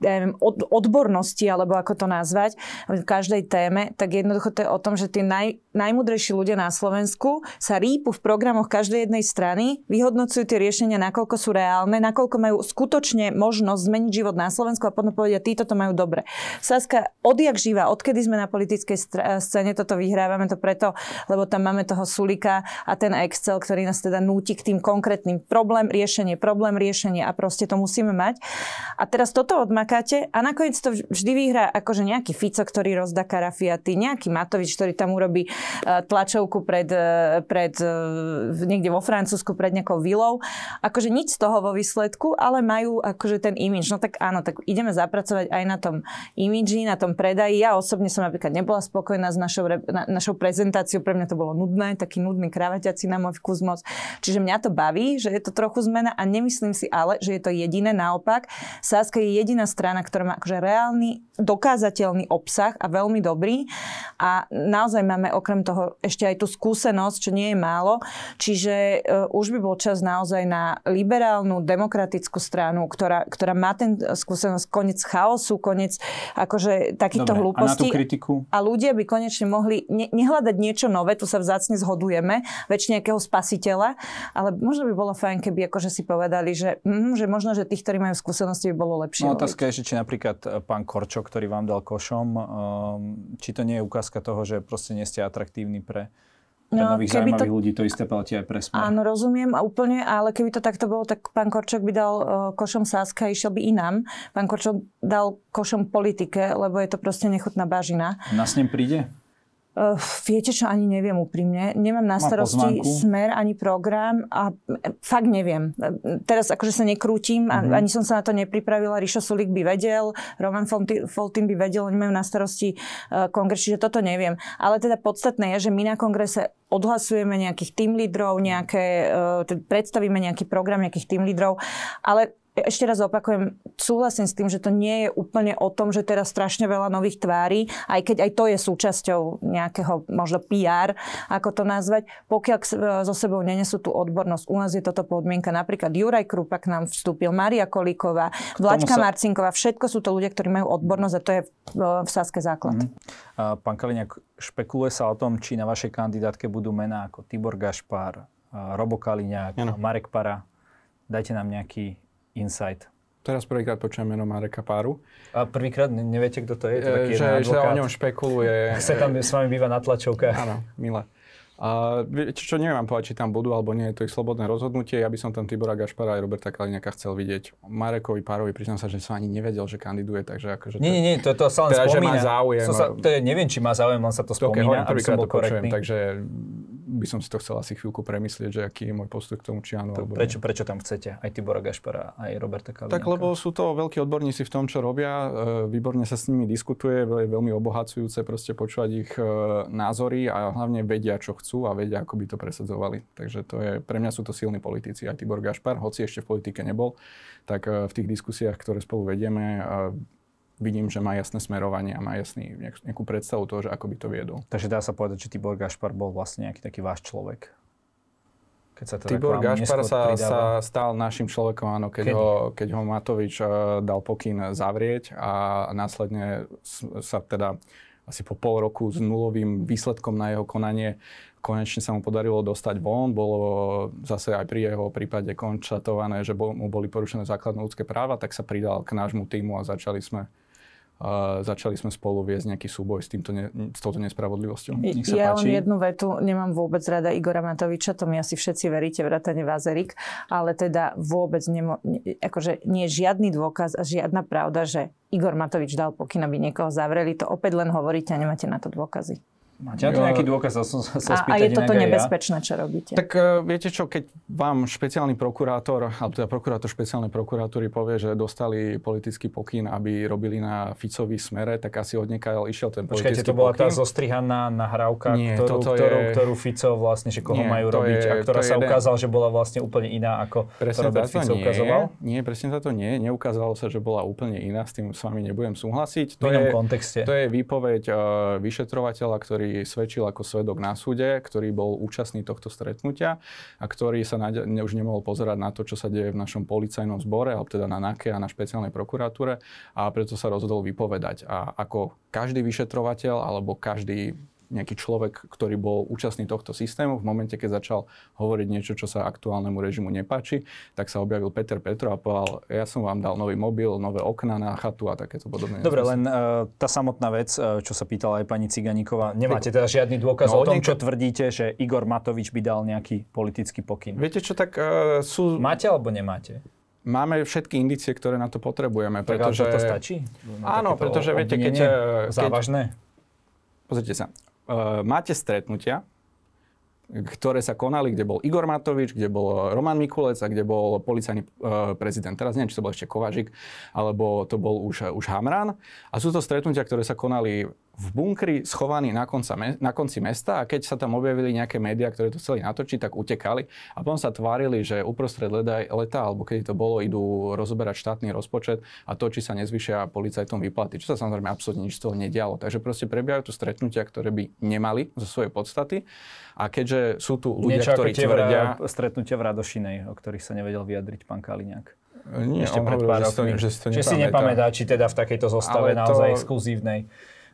ja neviem, od, odbornosti, alebo ako to nazvať, v každej téme, tak jednoducho to je o tom, že tí naj, najmudrejší ľudia na Slovensku sa rýpu v programoch každej jednej strany, vyhodnocujú tie riešenia, nakoľko sú reálne, nakoľko majú skutočne možnosť zmeniť život na Slovensku a potom povedia, títo to majú dobre. Saska, odjak živa, odkedy sme na politickej scéne toto vyhrávame to preto, lebo tam máme toho Sulika a ten Excel, ktorý nás teda núti k tým konkrétnym problém, riešenie, problém, riešenie a proste to musíme mať. A teraz toto odmakáte a nakoniec to vždy vyhrá akože nejaký Fico, ktorý rozdá karafiaty, nejaký Matovič, ktorý tam urobí eh, tlačovku pred, eh, pred eh, niekde vo Francúzsku pred nejakou vilou. Akože nič z toho vo výsledku, ale majú akože ten imidž. No tak áno, tak ideme zapracovať aj na tom imidži, na tom predaji. Ja osobne som napríklad nebola spokojná s našou, na, našou prezentáciou, pre mňa to bolo nudné, taký nudný kravatiaci na môj vkus moc. Čiže mňa to baví, že je to trochu zmena a nemyslím si ale, že je to jediné. Naopak, Saska je jediná strana, ktorá má akože reálny, dokázateľný obsah a veľmi dobrý. A naozaj máme okrem toho ešte aj tú skúsenosť, čo nie je málo. Čiže uh, už by bol čas naozaj na liberálnu, demokratickú stranu, ktorá, ktorá má ten skúsenosť, koniec chaosu, koniec akože takýchto Dobre, a hlúpostí. kritiku? A ľudia by konečne mohli ne, nehľadať niečo nové, tu sa vzácne zhodujeme, väčšine nejakého spasiteľa, ale možno by bolo fajn, keby akože si povedali, že, mm, že možno, že tých, ktorí majú skúsenosti, by bolo lepšie. No otázka je, že či napríklad e, pán Korčo, ktorý vám dal košom, um, či to nie je ukázka toho, že proste nie ste atraktívni pre, pre No, nových keby to- zaujímavých ľudí. To isté platí aj pre smer. Áno, rozumiem a úplne, ale keby to takto bolo, tak pán Korčok by dal uh, košom Sáska a išiel by inám. Pán Korčok dal košom politike, lebo je to proste nechutná bažina. Na s ním príde? Uh, viete čo, ani neviem úprimne. Nemám na Má starosti pozvánku? smer ani program a e, fakt neviem. E, Teraz akože sa nekrútim Mhm. ani som sa na to nepripravila. Ríšo Sulik by vedel, Roman Foltin by vedel, oni majú na starosti uh, kongres, čiže toto neviem. Ale teda podstatné je, že my na kongrese odhlasujeme nejakých tým lídrov, nejaké, uh, predstavíme nejaký program nejakých tým lídrov, ale ešte raz opakujem, súhlasím s tým, že to nie je úplne o tom, že teraz strašne veľa nových tvári, aj keď aj to je súčasťou nejakého možno PR, ako to nazvať, pokiaľ so sebou nenesú tú odbornosť. U nás je toto podmienka. Napríklad Juraj Krupa k nám vstúpil, Maria Kolíková, Vlačka sa- Marcinková, všetko sú to ľudia, ktorí majú odbornosť a to je v, Saske základ. Mhm. A Pán Kaliňák, špekuluje sa o tom, či na vašej kandidátke budú mená ako Tibor Gašpar, Robo Kaliňák, Áno. Marek Para. Dajte nám nejaký insight. Teraz prvýkrát počujem meno Mareka Páru, A prvýkrát ne- neviete, kto to je? To je taký e, že, že o ňom špekuluje. [laughs] Sa tam s vami býva na tlačovkách. Áno, milé. A viete čo, neviem vám povedať, či tam budú alebo nie, je to ich slobodné rozhodnutie. Ja by som tam Tibora Gašpara aj Roberta Kaliňaka chcel vidieť. Marekovi Párovi priznám sa, že som ani nevedel, že kandiduje, takže akože... Nie, nie, nie, to, to sa len Teda, že spomína. má záujem. To sa, to je, neviem, či má záujem, len sa to spomína, hovorím, aby som bol to počujem, korektný. takže by som si to chcel asi chvíľku premyslieť, že aký je môj postoj k tomu, či áno alebo Prečo, prečo tam chcete aj Tibora Gašpara, aj Roberta Kaliňáka? Tak lebo sú to veľkí odborníci v tom, čo robia, e, výborne sa s nimi diskutuje, je veľmi obohacujúce proste počúvať ich e, názory a hlavne vedia, čo chcú a vedia, ako by to presadzovali. Takže to je, pre mňa sú to silní politici. Aj Tibor Gašpar, hoci ešte v politike nebol, tak e, v tých diskusiách, ktoré spolu vedieme, vidím, že má jasné smerovanie a má jasný, nejak- nejakú predstavu toho, že ako by to viedol. Takže dá sa povedať, že Tibor Gašpar bol vlastne nejaký taký váš človek. Keď sa teda Tibor Gašpar sa, sa stal našim človekom, áno, keď, Kedy? ho, keď ho Matovič eh, dal pokyn zavrieť a následne sa teda asi po pol roku s nulovým výsledkom na jeho konanie konečne sa mu podarilo dostať von. Bolo zase aj pri jeho prípade konštatované, že mu boli porušené základné ľudské práva, tak sa pridal k nášmu týmu a začali sme a začali sme spolu viesť nejaký súboj s, týmto ne, s touto nespravodlivosťou. Nech sa ja páči. len jednu vetu, nemám vôbec rada Igora Matoviča, to mi asi všetci veríte, vrátane Vázerik, ale teda vôbec nemo, ne, akože nie je žiadny dôkaz a žiadna pravda, že Igor Matovič dal pokyn, aby niekoho zavreli. To opäť len hovoríte a nemáte na to dôkazy. Máte na to nejaký dôkaz? Ja som sa A, a je toto ja. nebezpečné, čo robíte? Tak uh, viete čo, keď vám špeciálny prokurátor, alebo teda prokurátor špeciálnej prokuratúry povie, že dostali politický pokyn, aby robili na Ficovi smere, tak asi od niekaľ išiel ten Počkajte, politický to bola tá pokyn. zostrihaná nahrávka, Nie, ktorú, toto ktorú, je- ktorú Fico vlastne, že koho Nie, majú to robiť je- a ktorá to sa jeden- ukázala, že bola vlastne úplne iná, ako to Presne Robert Fico nie. ukazoval. Nie, presne táto nie. Neukázalo sa, že bola úplne iná. S tým s vami nebudem súhlasiť. V inom je, kontexte. to je výpoveď uh, vyšetrovateľa, ktorý svedčil ako svedok na súde, ktorý bol účastný tohto stretnutia a ktorý sa ne, už nemohol pozerať na to, čo sa deje v našom policajnom zbore, alebo teda na NAKE a na špeciálnej prokuratúre a preto sa rozhodol vypovedať. A ako každý vyšetrovateľ alebo každý nejaký človek, ktorý bol účastný tohto systému, v momente, keď začal hovoriť niečo, čo sa aktuálnemu režimu nepáči, tak sa objavil Peter Petro a povedal, ja som vám dal nový mobil, nové okna na chatu a takéto podobné. Dobre, len uh, tá samotná vec, uh, čo sa pýtala aj pani Ciganíková, nemáte teda žiadny dôkaz o No, tom, niekto- čo tvrdíte, že Igor Matovič by dal nejaký politický pokyn. Viete čo, tak uh, sú, Máte alebo nemáte? máme všetky indície, ktoré na to potrebujeme. Tak Pretože, toto stačí? Na Áno, takéto pretože viete, keď, eh, keď- Závažné? Pozrite sa, máte stretnutia, ktoré sa konali, kde bol Igor Matovič, kde bol Roman Mikulec a kde bol policajný uh, prezident. Teraz neviem, či to bol ešte Kovažik, alebo to bol už, už Hamran. A sú to stretnutia, ktoré sa konali v bunkri schovaní na, konca, na konci mesta a keď sa tam objavili nejaké médiá, ktoré to chceli natočiť, tak utekali a potom sa tvárili, že uprostred leta, alebo kedy to bolo, idú rozoberať štátny rozpočet a to, či sa nezvyšia policajtom výplaty, čo sa samozrejme absolútne nič z toho nedialo. Takže proste prebiehajú tu stretnutia, ktoré by nemali zo svojej podstaty a keďže sú tu ľudia, Niečo ktorí tvrdia... stretnutia v Radošinej, o ktorých sa nevedel vyjadriť pán Kaliňák. Nie, Ešte pred pár že, si to, rokmi. že si to Že si nepamätá, či teda v takejto zostave to- naozaj exkluzívnej.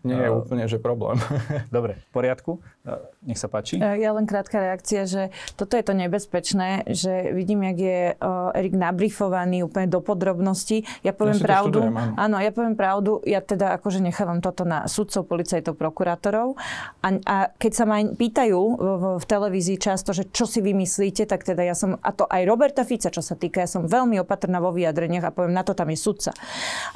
Nie je No. úplne, že problém. [laughs] Dobre, v poriadku. E, Nech sa páči. E, Ja len krátka reakcia, že toto je to nebezpečné, že vidím, jak je uh, Erik nabrifovaný úplne do podrobností. Ja poviem to pravdu. študujem, áno. ja poviem pravdu. Ja teda akože nechávam toto na sudcov, policajtov, prokurátorov. A, a keď sa ma aj pýtajú v, v, v televízii často, že čo si vymyslíte, tak teda ja som, a to aj Roberta Fica, čo sa týka, ja som veľmi opatrná vo vyjadreniach a poviem, na to tam je sudca.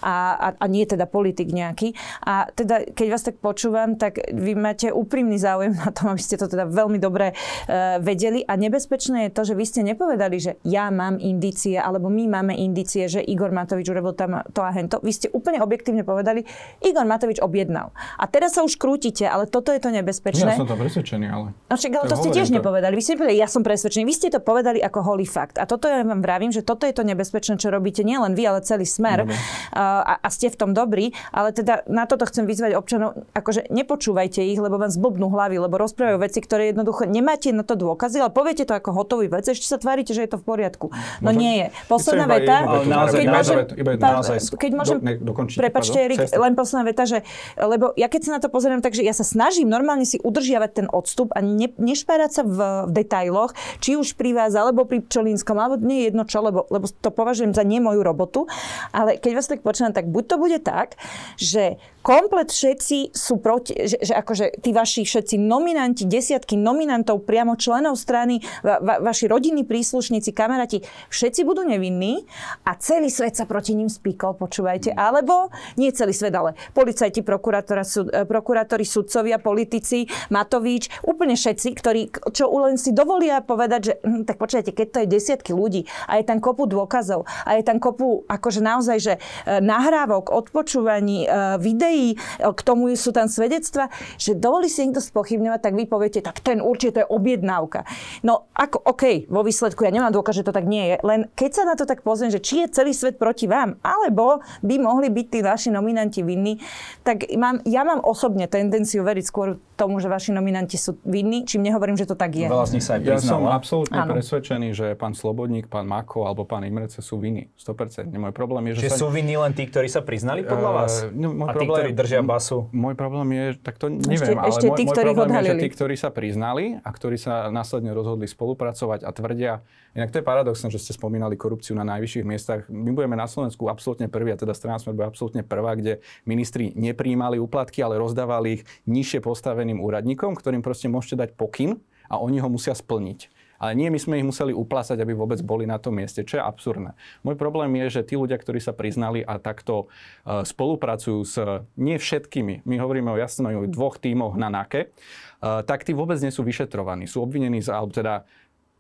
A, a, a nie teda politik nejaký. A teda, keď vás tak počúvam, tak vy máte úprimný záujem na tom, aby ste to teda veľmi dobre uh, vedeli. A nebezpečné je to, že vy ste nepovedali, že ja mám indície, alebo my máme indície, že Igor Matovič urobil tam to a hento. Vy ste úplne objektívne povedali, Igor Matovič objednal. A teraz sa už krútite, ale toto je to nebezpečné. Ja som to presvedčený, ale... No však, ale Tak to ste tiež to. nepovedali. Vy ste nepovedali, ja som presvedčený. Vy ste to povedali ako holý fakt. A toto ja vám vravím, že toto je to nebezpečné, čo robíte nielen vy, ale celý smer. A, a ste v tom dobrí. Ale teda na toto chcem vyzvať občanov, akože nepočúvajte ich, lebo vám zblbnú hlavy, lebo rozprávajú veci, ktoré jednoducho nemáte na to dôkazy, ale poviete to ako hotový vec, ešte sa tvárite, že je to v poriadku. No, nie je. Posledná veta. naozaj, keď môžem, jednu vetu, iba jednu pán- naozaj. keď môžem, Do- ne, dokončite, prepačte. Erik, len posledná veta, že, lebo ja keď sa na to pozerám, takže ja sa snažím normálne si udržiavať ten odstup a ne, nešpárať sa v, v detailoch, či už pri vás, alebo pri Pčolínskom, alebo nie je jedno čo, lebo, lebo to považujem za nie moju robotu. Ale keď vás tak počúvam, tak buď to bude tak, že komplet všetci sú proti, že, že akože tí vaši všetci nominanti, desiatky nominantov, priamo členov strany, va, va, vaši rodinní príslušníci, kamaráti, všetci budú nevinní a celý svet sa proti ním spíkol, počúvajte. Alebo, nie celý svet, ale policajti, súd, eh, prokurátori, sudcovia, politici, Matovič, úplne všetci, ktorí čo len si dovolia povedať, že hm, tak počujete, keď to je desiatky ľudí a je tam kopu dôkazov a je tam kopu akože naozaj, že eh, nahrávok, odpočúvaní, eh, videí, tomu sú tam svedectva, že dovolí si niekto spochybňovať, tak vy poviete, tak ten určite to je objednávka. No ako, OK, vo výsledku ja nemám dôkaz, že to tak nie je, len keď sa na to tak pozriem, že či je celý svet proti vám, alebo by mohli byť tí vaši nominanti vinní, tak mám, ja mám osobne tendenciu veriť skôr tomu, že vaši nominanti sú vinní, čím nehovorím, že to tak je. Veľa z nich sa aj Ja som absolútne Áno. presvedčený, že pán Slobodník, pán Mako alebo pán Imrece sú vinní. 100%. Môj problém je, že Čiže sa... sú vinní len tí, ktorí sa priznali podľa vás? Eh, no, môj a tí, problém- ktorí držia basu sú? Môj problém je, tak to neviem, ale ešte môj, tí, môj problém je, že odhalili. tí, ktorí sa priznali a ktorí sa následne rozhodli spolupracovať a tvrdia, inak to je paradoxné, že ste spomínali korupciu na najvyšších miestach. My budeme na Slovensku absolútne prví, a teda strana sme bude absolútne prvá, kde ministri nepríjmali úplatky, ale rozdávali ich nižšie postaveným úradníkom, ktorým proste môžete dať pokyn a oni ho musia splniť. Ale nie, my sme ich museli uplácať, aby vôbec boli na tom mieste, čo je absurdné. Môj problém je, že tí ľudia, ktorí sa priznali a takto uh, spolupracujú s nie všetkými, my hovoríme o jasno dvoch tímoch na NAKE, uh, tak tí vôbec nie sú vyšetrovaní. Sú obvinení, z, alebo teda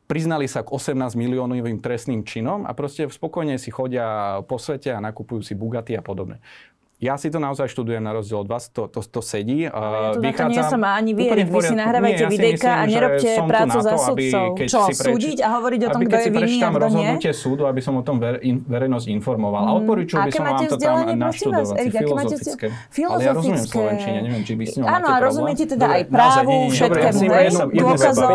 priznali sa k 18 miliónovým trestným činom a proste spokojne si chodia po svete a nakupujú si Bugaty a podobne. Ja si to naozaj študujem na rozdiel od vás, to, to, to sedí. Ja tu na to nie som ani vy, vy si nahrávajte Nie, ja si videjka myslím, a nerobte prácu za to, sudcov. Čo, si preč- súdiť a hovoriť o tom, kto je vinný a kto nie? rozhodnutie súdu, aby som o tom ver, in, verejnosť informoval. A odporúčil by som vám to tam naštudovať. Filozofické. Ale ja rozumiem slovenčine, neviem, či vy s ňou Áno, a rozumiete teda aj právu, ja všetkému, dôkazom.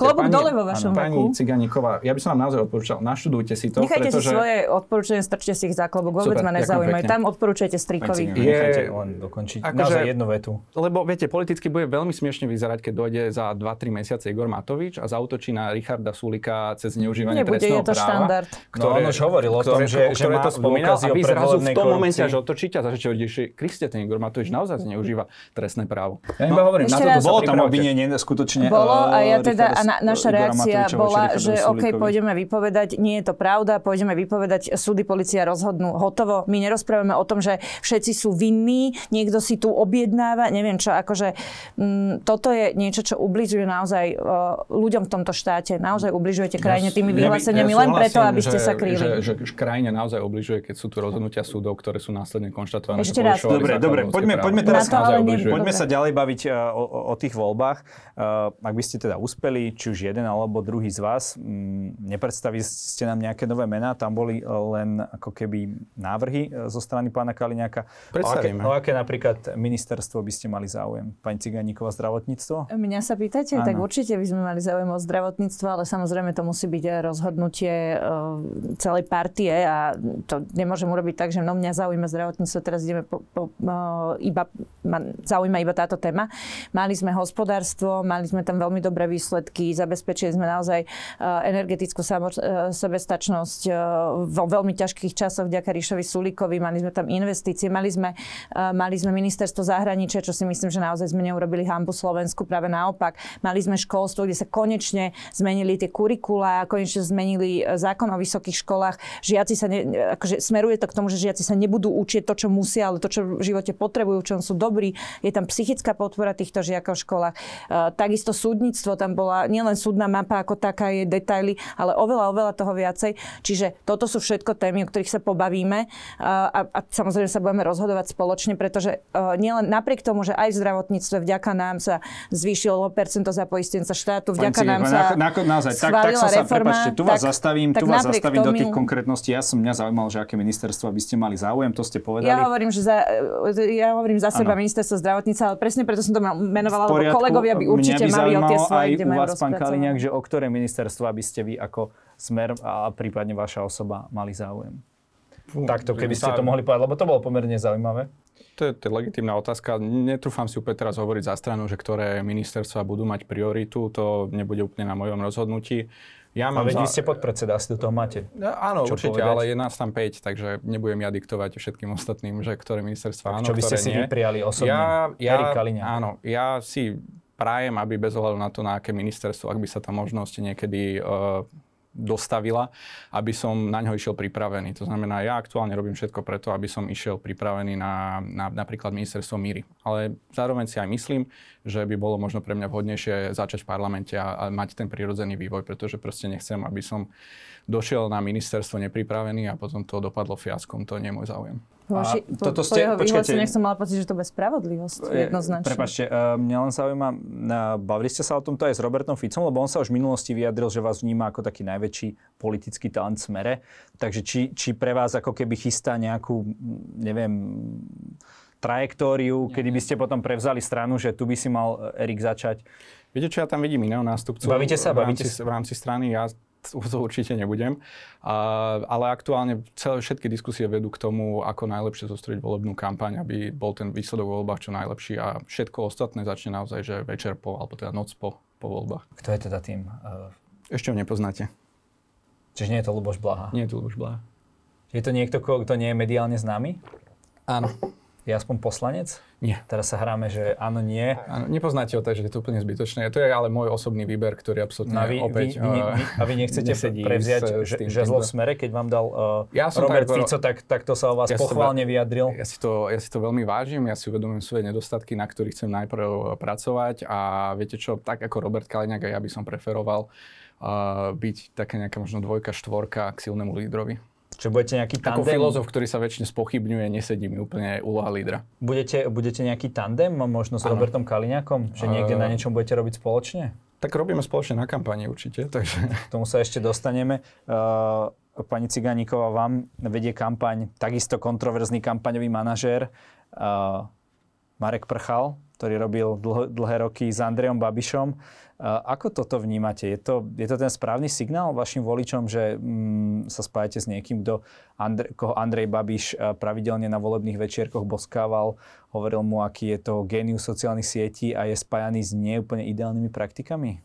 klobúk dole vo vašom Pani. Ciganíková, ja by som vám naozaj odporúčal, naštudujte si to, Nechajte si svoje odporúčania, strčte si ich za klobúk, vôbec ma nezaujímajú. Tam odporúčajte strikovi. Je- len dokončiť. Akože- Naozaj jednu vetu. Lebo viete, politicky bude veľmi smiešne vyzerať, keď dojde za 2-3 mesiace Igor Matovič a zautočí na Richarda Sulika cez zneužívanie Nebude, trestného je to práva. štandard. No, on už hovoril o tom, že- že ktoré má to spomínal a o vy zrazu v tom momente až otočíte a začnete hovoriť, že Kriste, ten Igor Matovič naozaj zneužíva trestné právo. Ja iba hovorím, ešte na toto Bolo tam obvinenie skutočne. Bolo a ja eh, teda, a na, naša reakcia bola, že OK, pôjdeme vypovedať, nie je to pravda, pôjdeme vypovedať, súdy, policia rozhodnú, hotovo. My nerozprávame o tom, že všetci sú vinní, niekto si tu objednáva, neviem čo, akože m, toto je niečo, čo ubližuje naozaj uh, ľuďom v tomto štáte. Naozaj ubližujete krajine tými Ja vyhláseniami ja len preto, aby ste že, sa kryli. Že, že, že krajine naozaj obližuje, keď sú tu rozhodnutia súdov, ktoré sú následne konštatované. Ešte raz. Dobre, dobre, poďme, poďme teraz to. Poďme sa ďalej baviť uh, o, o, o tých voľbách. Uh, ak by ste teda uspeli, či už jeden alebo druhý z vás, m, nepredstavili ste nám nejaké nové mená, tam boli uh, len ako keby návrhy zo strany pána Kaliňáka. O aké, Predstavíme. o aké napríklad ministerstvo by ste mali záujem? Pani Ciganíková, zdravotníctvo? Mňa sa pýtate? Áno. Tak určite by sme mali záujem o zdravotníctvo, ale samozrejme to musí byť rozhodnutie e, celej partie a to nemôžem urobiť tak, že no mňa zaujíma zdravotníctvo, teraz ideme po, po, e, iba, ma zaujíma iba táto téma. Mali sme hospodárstvo, mali sme tam veľmi dobré výsledky, zabezpečili sme naozaj e, energetickú samo, sebestačnosť e, vo veľmi ťažkých časoch vďaka Ríšovi Sulíkovi, mali sme tam investície, mali sme, e, mali sme ministerstvo zahraničia, čo si myslím, že naozaj sme neurobili hambu Slovensku, práve naopak. Mali sme školstvo, kde sa konečne zmenili tie kurikulá, konečne zmenili e, zákon o vysokých školách. Žiaci sa, ne, akože smeruje to k tomu, že žiaci sa nebudú učiť to, čo musia, ale to, čo v živote potrebujú, v čom sú dobrí. Je tam psychická podpora týchto žiakov v školách. E, takisto súdnictvo, tam bola nielen súdna mapa ako taká, je detaily, ale oveľa, oveľa toho viacej. Čiže toto sú všetko témy, o ktorých sa pobavíme a, a samozrejme sa budeme rozhodovať spoločne, pretože uh, nielen napriek tomu, že aj v zdravotníctve vďaka nám sa zvýšilo percento za poistenca štátu, vďaka Pani nám Ciganíková, sa na, na, naozaj, tak, tak sa, reforma. prepáčte, tu vás tak- zastavím, tak tu vás zastavím do tomu- tých konkrétností. Ja som mňa zaujímal, že aké ministerstva by ste mali záujem, to ste povedali. Ja hovorím, že za, ja hovorím za seba Áno. ministerstvo zdravotníctva, ale presne preto som to menovala, lebo kolegovia by určite by mali o tie svoje, aj u vás, pán. Kaliňák, že o ktoré ministerstva by ste vy ako smer a prípadne vaša osoba mali záujem? Takto, keby ste to mohli povedať, lebo to bolo pomerne zaujímavé. To je, to je legitímna otázka. Netrúfam si úplne teraz hovoriť za stranu, že ktoré ministerstva budú mať prioritu. To nebude úplne na mojom rozhodnutí. Ja A mám veď vy za- ste podpredseda, asi do toho máte. No, áno, Čo určite, povedať? ale je nás tam 5, takže nebudem ja diktovať všetkým ostatným, že ktoré ministerstva áno, Čo by ste ktoré si nie. vypriali osobne? Ja, ja, Erik Kaliňák. áno, ja si prajem, aby bez ohľadu na to, na aké ministerstvo, ak by sa tá možnosť niekedy uh, dostavila, aby som na ňo išiel pripravený. To znamená, ja aktuálne robím všetko preto, aby som išiel pripravený na, na napríklad ministerstvo míry. Ale zároveň si aj myslím, že by bolo možno pre mňa vhodnejšie začať v parlamente a, a mať ten prirodzený vývoj, pretože proste nechcem, aby som došiel na ministerstvo nepripravený a potom to dopadlo fiaskom. To nie je môj záujem. Vaši, A toto po, ste- po jeho počkajte. vyhláseniach som mala pocit, že to bude spravodlivosť jednoznačne. Prepačte, uh, mňa len zaujíma, bavili ste sa o tomto aj s Robertom Ficom, lebo on sa už v minulosti vyjadril, že vás vníma ako taký najväčší politický talent v smere. Takže či, či pre vás ako keby chystá nejakú, neviem, trajektóriu, kedy by ste potom prevzali stranu, že tu by si mal eh, Erik začať. Viete, čo ja tam vidím iného nástupcu? Bavíte sa, v rámci, bavíte sa. v rámci strany. Ja [laughs] to určite nebudem. A, ale aktuálne celé všetky diskusie vedú k tomu, ako najlepšie zostrediť volebnú kampaň, aby bol ten výsledok vo voľbách čo najlepší a všetko ostatné začne naozaj, že večer po, alebo teda noc po, po voľbách. Kto je teda tým? Uh, Ešte ho nepoznáte. čiže nie je to Luboš Blaha. Nie je tu už Blaha. Je to niekto, kto nie je mediálne známy? Áno. Je aspoň poslanec? Nie. Teraz sa hráme, že áno, nie. Áno, nepoznáte ho, takže je to úplne zbytočné. To je ale môj osobný výber, ktorý absolútne No a vy, opäť... vy, vy, eh, vy, a vy nechcete prevziať s- že- žezlo v smere, keď vám dal uh, Ja som Robert tak- Fico, tak, tak to sa o vás Ja pochválne vyjadril. Ja si, to, ja si to veľmi vážim, ja si uvedomujem svoje nedostatky, na ktorých chcem najprv pracovať a viete čo, tak ako Robert Kaliňák, ja by som preferoval uh, byť také nejaká možno dvojka, štvorka k silnému lídrovi. Čiže budete nejaký Ako tandem? filozof, ktorý sa väčšine spochybňuje, nesedí mi úplne úloha lídra. Budete, budete nejaký tandem, možno s Áno. Robertom Kaliňakom? Že niekde Eh. na niečom budete robiť spoločne? Tak robíme spoločne na kampani určite, [laughs] takže... K tomu sa ešte dostaneme. Uh, pani Ciganíková, vám vedie kampaň, takisto kontroverzný kampaňový manažér uh, Marek Prchal, ktorý robil dlho, dlhé roky s Andrejom Babišom. Ako toto vnímate? Je to, je to ten správny signál vašim voličom, že mm, sa spájate s niekým, kto Andre, koho Andrej Babiš uh, pravidelne na volebných večierkoch boskával, hovoril mu, aký je to génius sociálnych sietí a je spájaný s neúplne ideálnymi praktikami?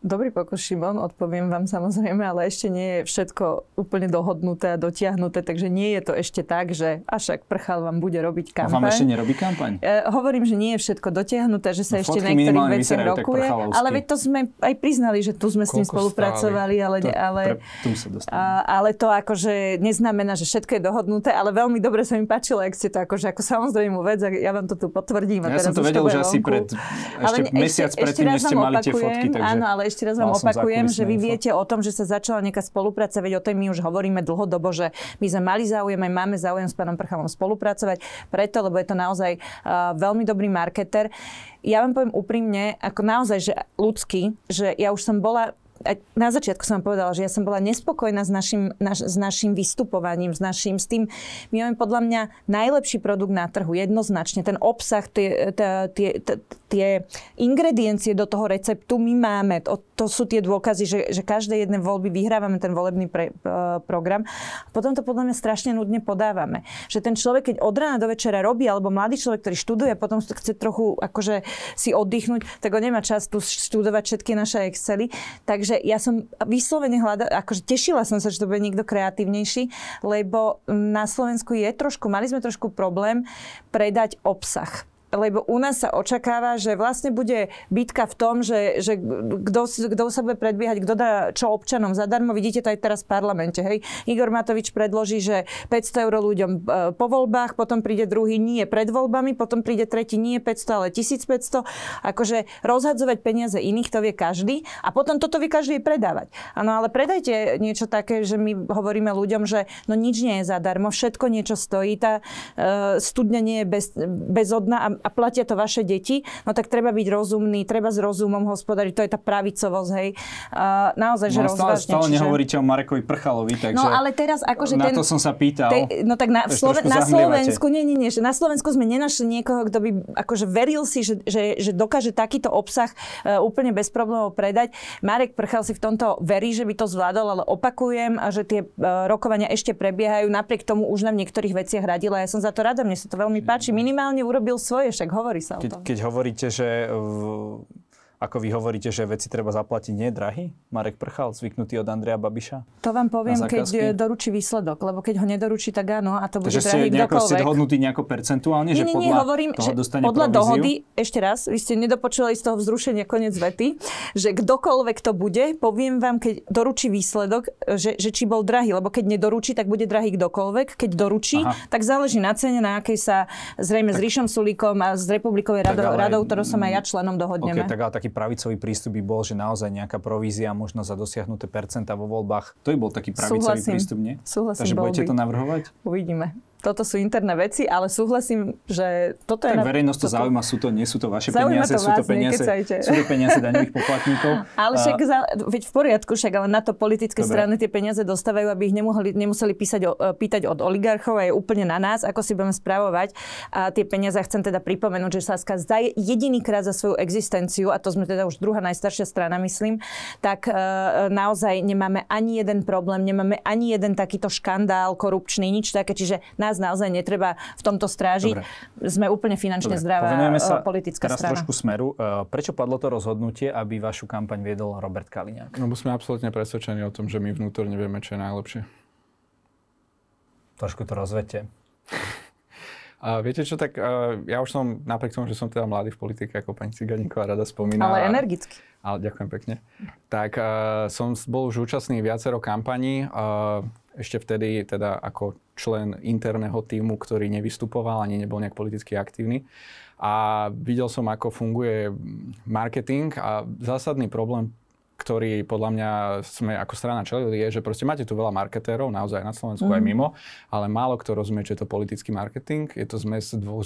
Dobrý pokus, Šimon, odpoviem vám samozrejme, ale ešte nie je všetko úplne dohodnuté a dotiahnuté, takže nie je to ešte tak, že a však prchal vám bude robiť A vám kampaň. ešte nerobí kampaň? E, hovorím, že nie je všetko dotiahnuté, že sa No, ešte niektorých tak rokuje. Ale veď to sme aj priznali, že tu sme s ním Koľko spolupracovali, ale, To, ale, pre, sa dostaneme. a, ale to akože neznamená, že všetko je dohodnuté, ale veľmi dobre sa mi páčilo, ak ste to akože ako samozrejmú vec, a ja vám to tu potvrdím. A Ja som teraz to už vedel už asi pred, Ale ešte ne- mesiac ešte, predtým, ešte ste mali tie fotky, takže Áno, ale ešte raz vám opakujem, že vy info. viete o tom, že sa začala nejaká spolupráca, veď o tej my už hovoríme dlhodobo, že my sme mali záujem, aj máme záujem s pánom Prchalom spolupracovať, preto, lebo je to naozaj uh, veľmi dobrý marketer. Ja vám poviem úprimne, ako naozaj, že ľudský, že ja už som bola na začiatku som povedala, že ja som bola nespokojná s našim, naš, s našim vystupovaním, s našim, s tým, my máme podľa mňa najlepší produkt na trhu, jednoznačne. Ten obsah, tie, tie, tie, ingrediencie do toho receptu my máme. To, to sú tie dôkazy, že, že každé jedné voľby vyhrávame ten volebný pre, program. Potom to podľa mňa strašne nudne podávame. Že ten človek, keď od rána do večera robí, alebo mladý človek, ktorý študuje, potom chce trochu akože si oddychnúť, tak on nemá čas tu študovať všetky naše Excely. Takže ja som vyslovene hľadala, akože tešila som sa, že to bude niekto kreatívnejší, lebo na Slovensku je trošku, mali sme trošku problém predať obsah lebo u nás sa očakáva, že vlastne bude bitka v tom, že, že kto, sa bude predbiehať, kto dá čo občanom zadarmo. Vidíte to aj teraz v parlamente. Hej? Igor Matovič predloží, že 500 eur ľuďom e, po voľbách, potom príde druhý nie pred voľbami, potom príde tretí nie 500, ale 1500. Akože rozhadzovať peniaze iných, to vie každý. A potom toto vie každý predávať. Áno, ale predajte niečo také, že my hovoríme ľuďom, že no nič nie je zadarmo, všetko niečo stojí, tá uh, studňa nie je bez, bezodná a a platia to vaše deti, no tak treba byť rozumný, treba s rozumom hospodariť, to je tá pravicovosť, hej. Uh, naozaj, že No, stále, rozvážne. stále čiže- nehovoríte o Marekovi Prchalovi, takže No ale teraz akože na ten... to som sa pýtal. Te, no tak na, Sloven- na. Slovensku, nie, nie, nie, že na Slovensku sme nenašli niekoho, kto by akože veril si, že, že, že dokáže takýto obsah uh, úplne bez problémov predať. Marek Prchal si v tomto verí, že by to zvládol, ale opakujem, že tie uh, rokovania ešte prebiehajú. Napriek tomu už v niektorých veciach radila. Ja som za to rada, mne sa to veľmi páči. Minimálne urobil svoje, však hovorí sa o Keď, tom. keď hovoríte, že v, ako vy hovoríte, že veci treba zaplatiť, nie drahý? Marek Prchal, zvyknutý od Andreja Babiša? To vám poviem, keď e, doručí výsledok, lebo keď ho nedoručí, tak áno, a to bude Takže ste, drahý nejako, ste dohodnutí nejako percentuálne, že nie, podľa nie, hovorím, toho že dostane podľa províziu? dohody, ešte raz, vy ste nedopočuli z toho vzrušenia koniec vety, že kdokoľvek to bude, poviem vám, keď doručí výsledok, že, že či bol drahý, lebo keď nedoručí, tak bude drahý kdokoľvek. Keď doručí, Aha. tak záleží na cene, na akej sa zrejme s Ríšom Sulíkom a s Republikovej radou, radou, ktorou som aj ja členom dohodneme. OK, tak ale taký pravicový prístup by bol, že naozaj nejaká provízia možno za dosiahnuté percenta vo voľbách. To by bol taký pravicový Súhlasím. prístup, nie? Súhlasím, Takže budete by. to navrhovať? Uvidíme. Toto sú interné veci, ale súhlasím, že toto je... Tak na- verejnosť to toto- zaujíma, sú to, nie sú to vaše Zaujíma peniaze, to sú to peniaze, sú to peniaze daňových poplatníkov. [laughs] Ale A- však, za, veď v poriadku, však ale na to politické Dobre. strany tie peniaze dostávajú, aby ich nemohli, nemuseli písať pýtať od oligarchov a je úplne na nás, ako si budeme spravovať. A tie peniaze chcem teda pripomenúť, že Saska za jedinýkrát za svoju existenciu, a to sme teda už druhá najstaršia strana, myslím, tak e, naozaj nemáme ani jeden problém, nemáme ani jeden takýto škandál korupčný, nič také, čiže nás naozaj netreba v tomto strážiť. Dobre. Sme úplne finančne Dobre, zdravá povenujeme sa e, politická teraz strana. trošku smeru. E, Prečo padlo to rozhodnutie, aby vašu kampaň viedol Robert Kaliňák? Lebo sme absolútne presvedčení o tom, že my vnútorne vieme, čo je najlepšie. Trošku to rozvete. [laughs] A viete čo, tak uh, ja už som, napriek tomu, že som teda mladý v politike, ako pani Ciganíková rada spomína. Ale energicky. Ale ďakujem pekne. Tak uh, som bol už účastný viacero kampaní. Uh, ešte vtedy teda ako člen interného týmu, ktorý nevystupoval ani nebol nejak politicky aktívny. A videl som, ako funguje marketing a zásadný problém ktorý podľa mňa sme ako strana čelili, je, že proste máte tu veľa marketérov, naozaj na Slovensku aj mimo, ale málo kto rozumie, čo je to politický marketing. Je to zmes dvoch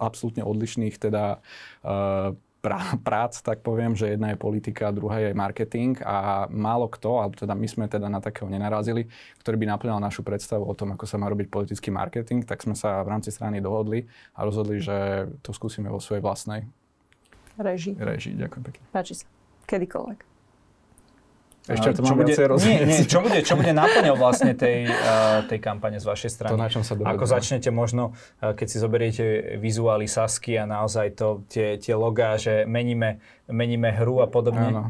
absolútne odlišných teda uh, prá- prác, tak poviem, že jedna je politika, druhá je marketing a málo kto, alebo teda my sme teda na takého nenarazili, ktorý by naplňal našu predstavu o tom, ako sa má robiť politický marketing, tak sme sa v rámci strany dohodli a rozhodli, že to skúsime vo svojej vlastnej Reži. režii. Ďakujem pekne. Páči sa. Kedykoľvek. Ešte to čo mám bude, viacej nie, nie, čo bude, čo bude náplňou vlastne tej, uh, [laughs] tej kampane z vašej strany? To, na čom sa dohodneme. Ako začnete možno, uh, keď si zoberiete vizuály Sasky a naozaj to, tie, tie logá, že meníme, meníme hru a podobne. Áno.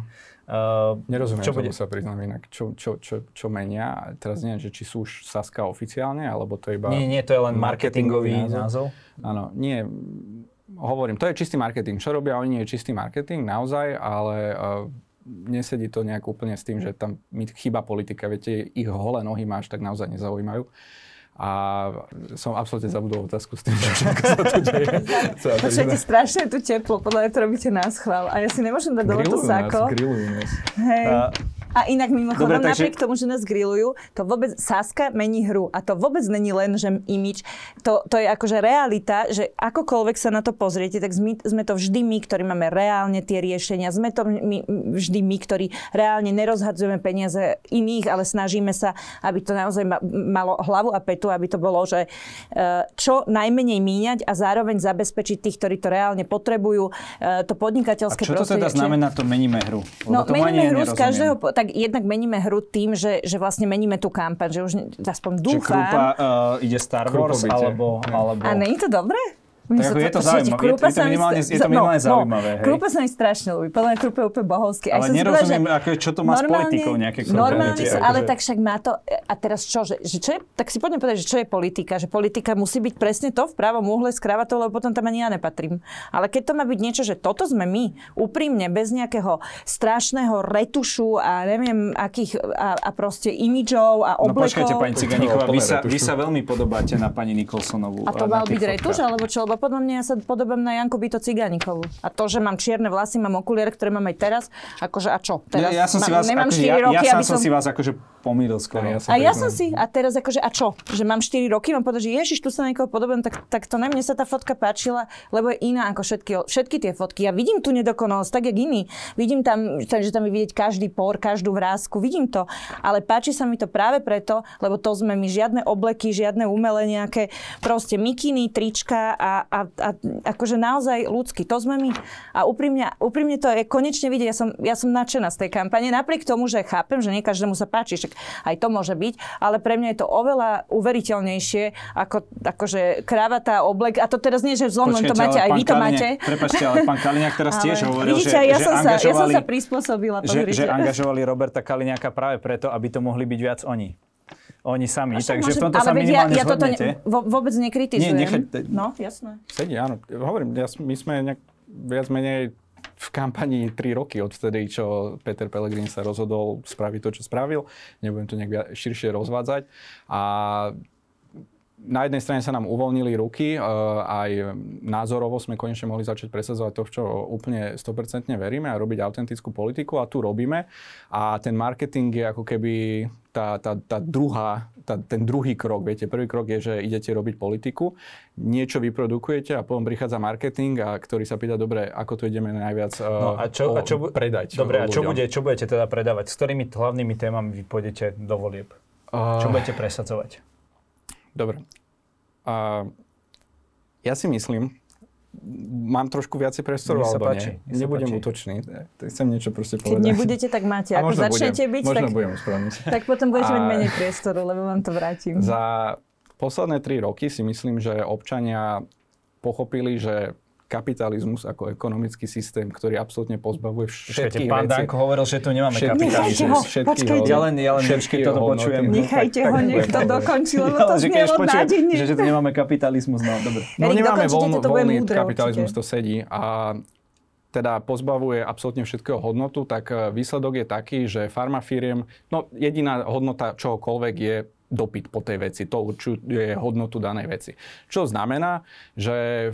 Uh, Nerozumiem čo tomu bude? sa priznám inak. Čo, čo, čo, čo menia? Teraz neviem, že či sú už Saska oficiálne, alebo to je iba... Nie, nie, to je len marketingový marketingový názov. Áno, nie. Hovorím, to je čistý marketing. Čo robia oni, je čistý marketing, naozaj, ale uh, nesedí to nejak úplne s tým, že tam mi chýba politika. Viete, ich holé nohy až tak naozaj nezaujímajú. A som absolútne zabudol otázku s tým, [laughs] že všetko sa tu deje. Počujete, strašne je tu teplo, podľa mňa to robíte nás chvál. A ja si nemôžem dať dole to Grillujú nás, sáko. grillujú nás. Hej. Uh, A inak mimochodom, Dobre, takže- napriek tomu, že nás grillujú, to vôbec, Saska mení hru. A to vôbec není len, že imič. To, to je akože realita, že akokoľvek sa na to pozriete, tak sme, sme to vždy my, ktorí máme reálne tie riešenia. Sme to my, vždy my, ktorí reálne nerozhadzujeme peniaze iných, ale snažíme sa, aby to naozaj ma, malo hlavu a petu, aby to bolo, že e, čo najmenej míňať a zároveň zabezpečiť tých, ktorí to reálne potrebujú, e, to a podnikateľské čo to teda prostredie. Čiže- znamená to meníme hru? No, tomu ani meníme hru z každého, tak jednak meníme hru tým, že, že vlastne meníme tú kampaň, že už aspoň Že dúfam. Krupa uh, ide Star Wars, Krupobyte. alebo, alebo... A je to dobré? Mne Tak ako je to zaujímavé, je to- je to minimálne- je to minimálne zaujímavé, hej. Krupa sa mi strašne ľúbi. Podľa mňa Krupa je úplne bohovský. Aj Ale nerozumiem, povedala, ako, čo to má s politikou nejaké Normálne, sa, akože- ale tak však má to... A teraz čo? Že, že čo je, tak si poďme povedať, že čo je politika. Že politika musí byť presne to v pravom úhle s kravatou, lebo potom tam ani ja nepatrím. Ale keď to má byť niečo, že toto sme my, úprimne, bez nejakého strašného retušu a neviem akých, a, a proste imidžov a No oblekov. počkajte, pani Ciganíková, vy Plné sa, vy sa veľmi podobáte na pani Nikolsonovú. A to eh, mal byť retuš, alebo čo? Lebo podľa mňa ja sa podobám na Janku Byto Cigánikovú. A to, že mám čierne vlasy, mám okuliare, ktoré mám aj teraz, akože a čo? Teraz ja, ja som si vás, nemám akože, 4 ja, roky, ja sám aby som si vás akože pomýlil skoro. Ja sa A ja som si, a teraz akože, a čo? Že mám 4 roky, mám povedať, že ježiš, tu sa na niekoho podobám, tak, tak to ne, mne sa tá fotka páčila, lebo je iná ako všetky, všetky tie fotky. Ja vidím tu nedokonalosť, tak jak iný. Vidím tam, že tam je vidieť každý por, každú vrázku, vidím to. Ale páči sa mi to práve preto, lebo to sme my žiadne obleky, žiadne umelé nejaké, proste mikiny, trička a, a, a akože naozaj ľudský. To sme my. A úprimne, úprimne to je konečne vidieť. Ja som, ja som nadšená z tej kampane, napriek tomu, že chápem, že nie každému sa páči, však aj to môže byť, ale pre mňa je to oveľa uveriteľnejšie ako akože kravata, oblek. A to teraz nie, že zlom, len to máte, aj vy to máte. Prepačte, ale pán Kaliňák teraz [laughs] tiež hovoril, vidíte, že, ja že, som sa, ja som sa prispôsobila. že, pozrite. že angažovali Roberta Kaliňáka práve preto, aby to mohli byť viac oni. Oni sami, však takže môže- v tomto sa minimálne ja, ja toto ne, vôbec nekritizujem. Nie, nechať- No, jasné. Sedí, áno. Hovorím, ja, my sme nejak viac menej v kampani 3 roky odvtedy, čo Peter Pellegrini sa rozhodol spraviť to, čo spravil. Nebudem to nejak širšie rozvádzať. A na jednej strane sa nám uvoľnili ruky, e, aj názorovo sme konečne mohli začať presadzovať to, v čo úplne 100% veríme a robiť autentickú politiku a tu robíme. A ten marketing je ako keby tá, tá, tá druhá, tá, ten druhý krok, viete, prvý krok je, že idete robiť politiku, niečo vyprodukujete a potom prichádza marketing, a ktorý sa pýta, dobre, ako to ideme najviac no, a čo, o, a čo, predať Dobre, a čo, ľuďom. bude, čo budete teda predávať? S ktorými hlavnými témami vy pôjdete do volieb? Uh, Čo budete presadzovať? Dobre. Uh, ja si myslím, mám trošku viacej priestoru, sa alebo páči, nie. Nebudem páči. útočný. Chcem niečo proste Keď povedať. nebudete, tak máte. [laughs] A Ako začnete budem, byť, možno tak, budem [laughs] tak potom budete mať A- menej priestoru, lebo vám to vrátim. Za posledné tri roky si myslím, že občania pochopili, že kapitalizmus ako ekonomický systém, ktorý absolútne pozbavuje všetkých pán vecí. Danko hovoril, že tu nemáme Všetky- kapitalizmus. ho, všetky počkajte. Ja len, ja len všetky toto hodnoty. počujem. Nechajte ho, nech to dokončí, lebo [laughs] to počujem, nádejne. že, že tu nemáme kapitalizmus, no dobre. No Erik, nemáme voľno, to voľný múdre kapitalizmus, určite. to sedí a teda pozbavuje absolútne všetkého hodnotu, tak e, výsledok je taký, že farmafíriem, no jediná hodnota čohokoľvek je dopyt po tej veci. To určuje hodnotu danej veci. Čo znamená, že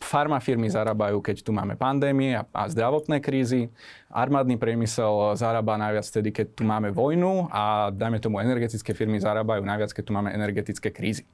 farmafirmy zarábajú, keď tu máme pandémie a, a zdravotné krízy. Armádny priemysel zarába najviac vtedy, keď tu máme vojnu a dajme tomu energetické firmy zarábajú najviac, keď tu máme energetické krízy.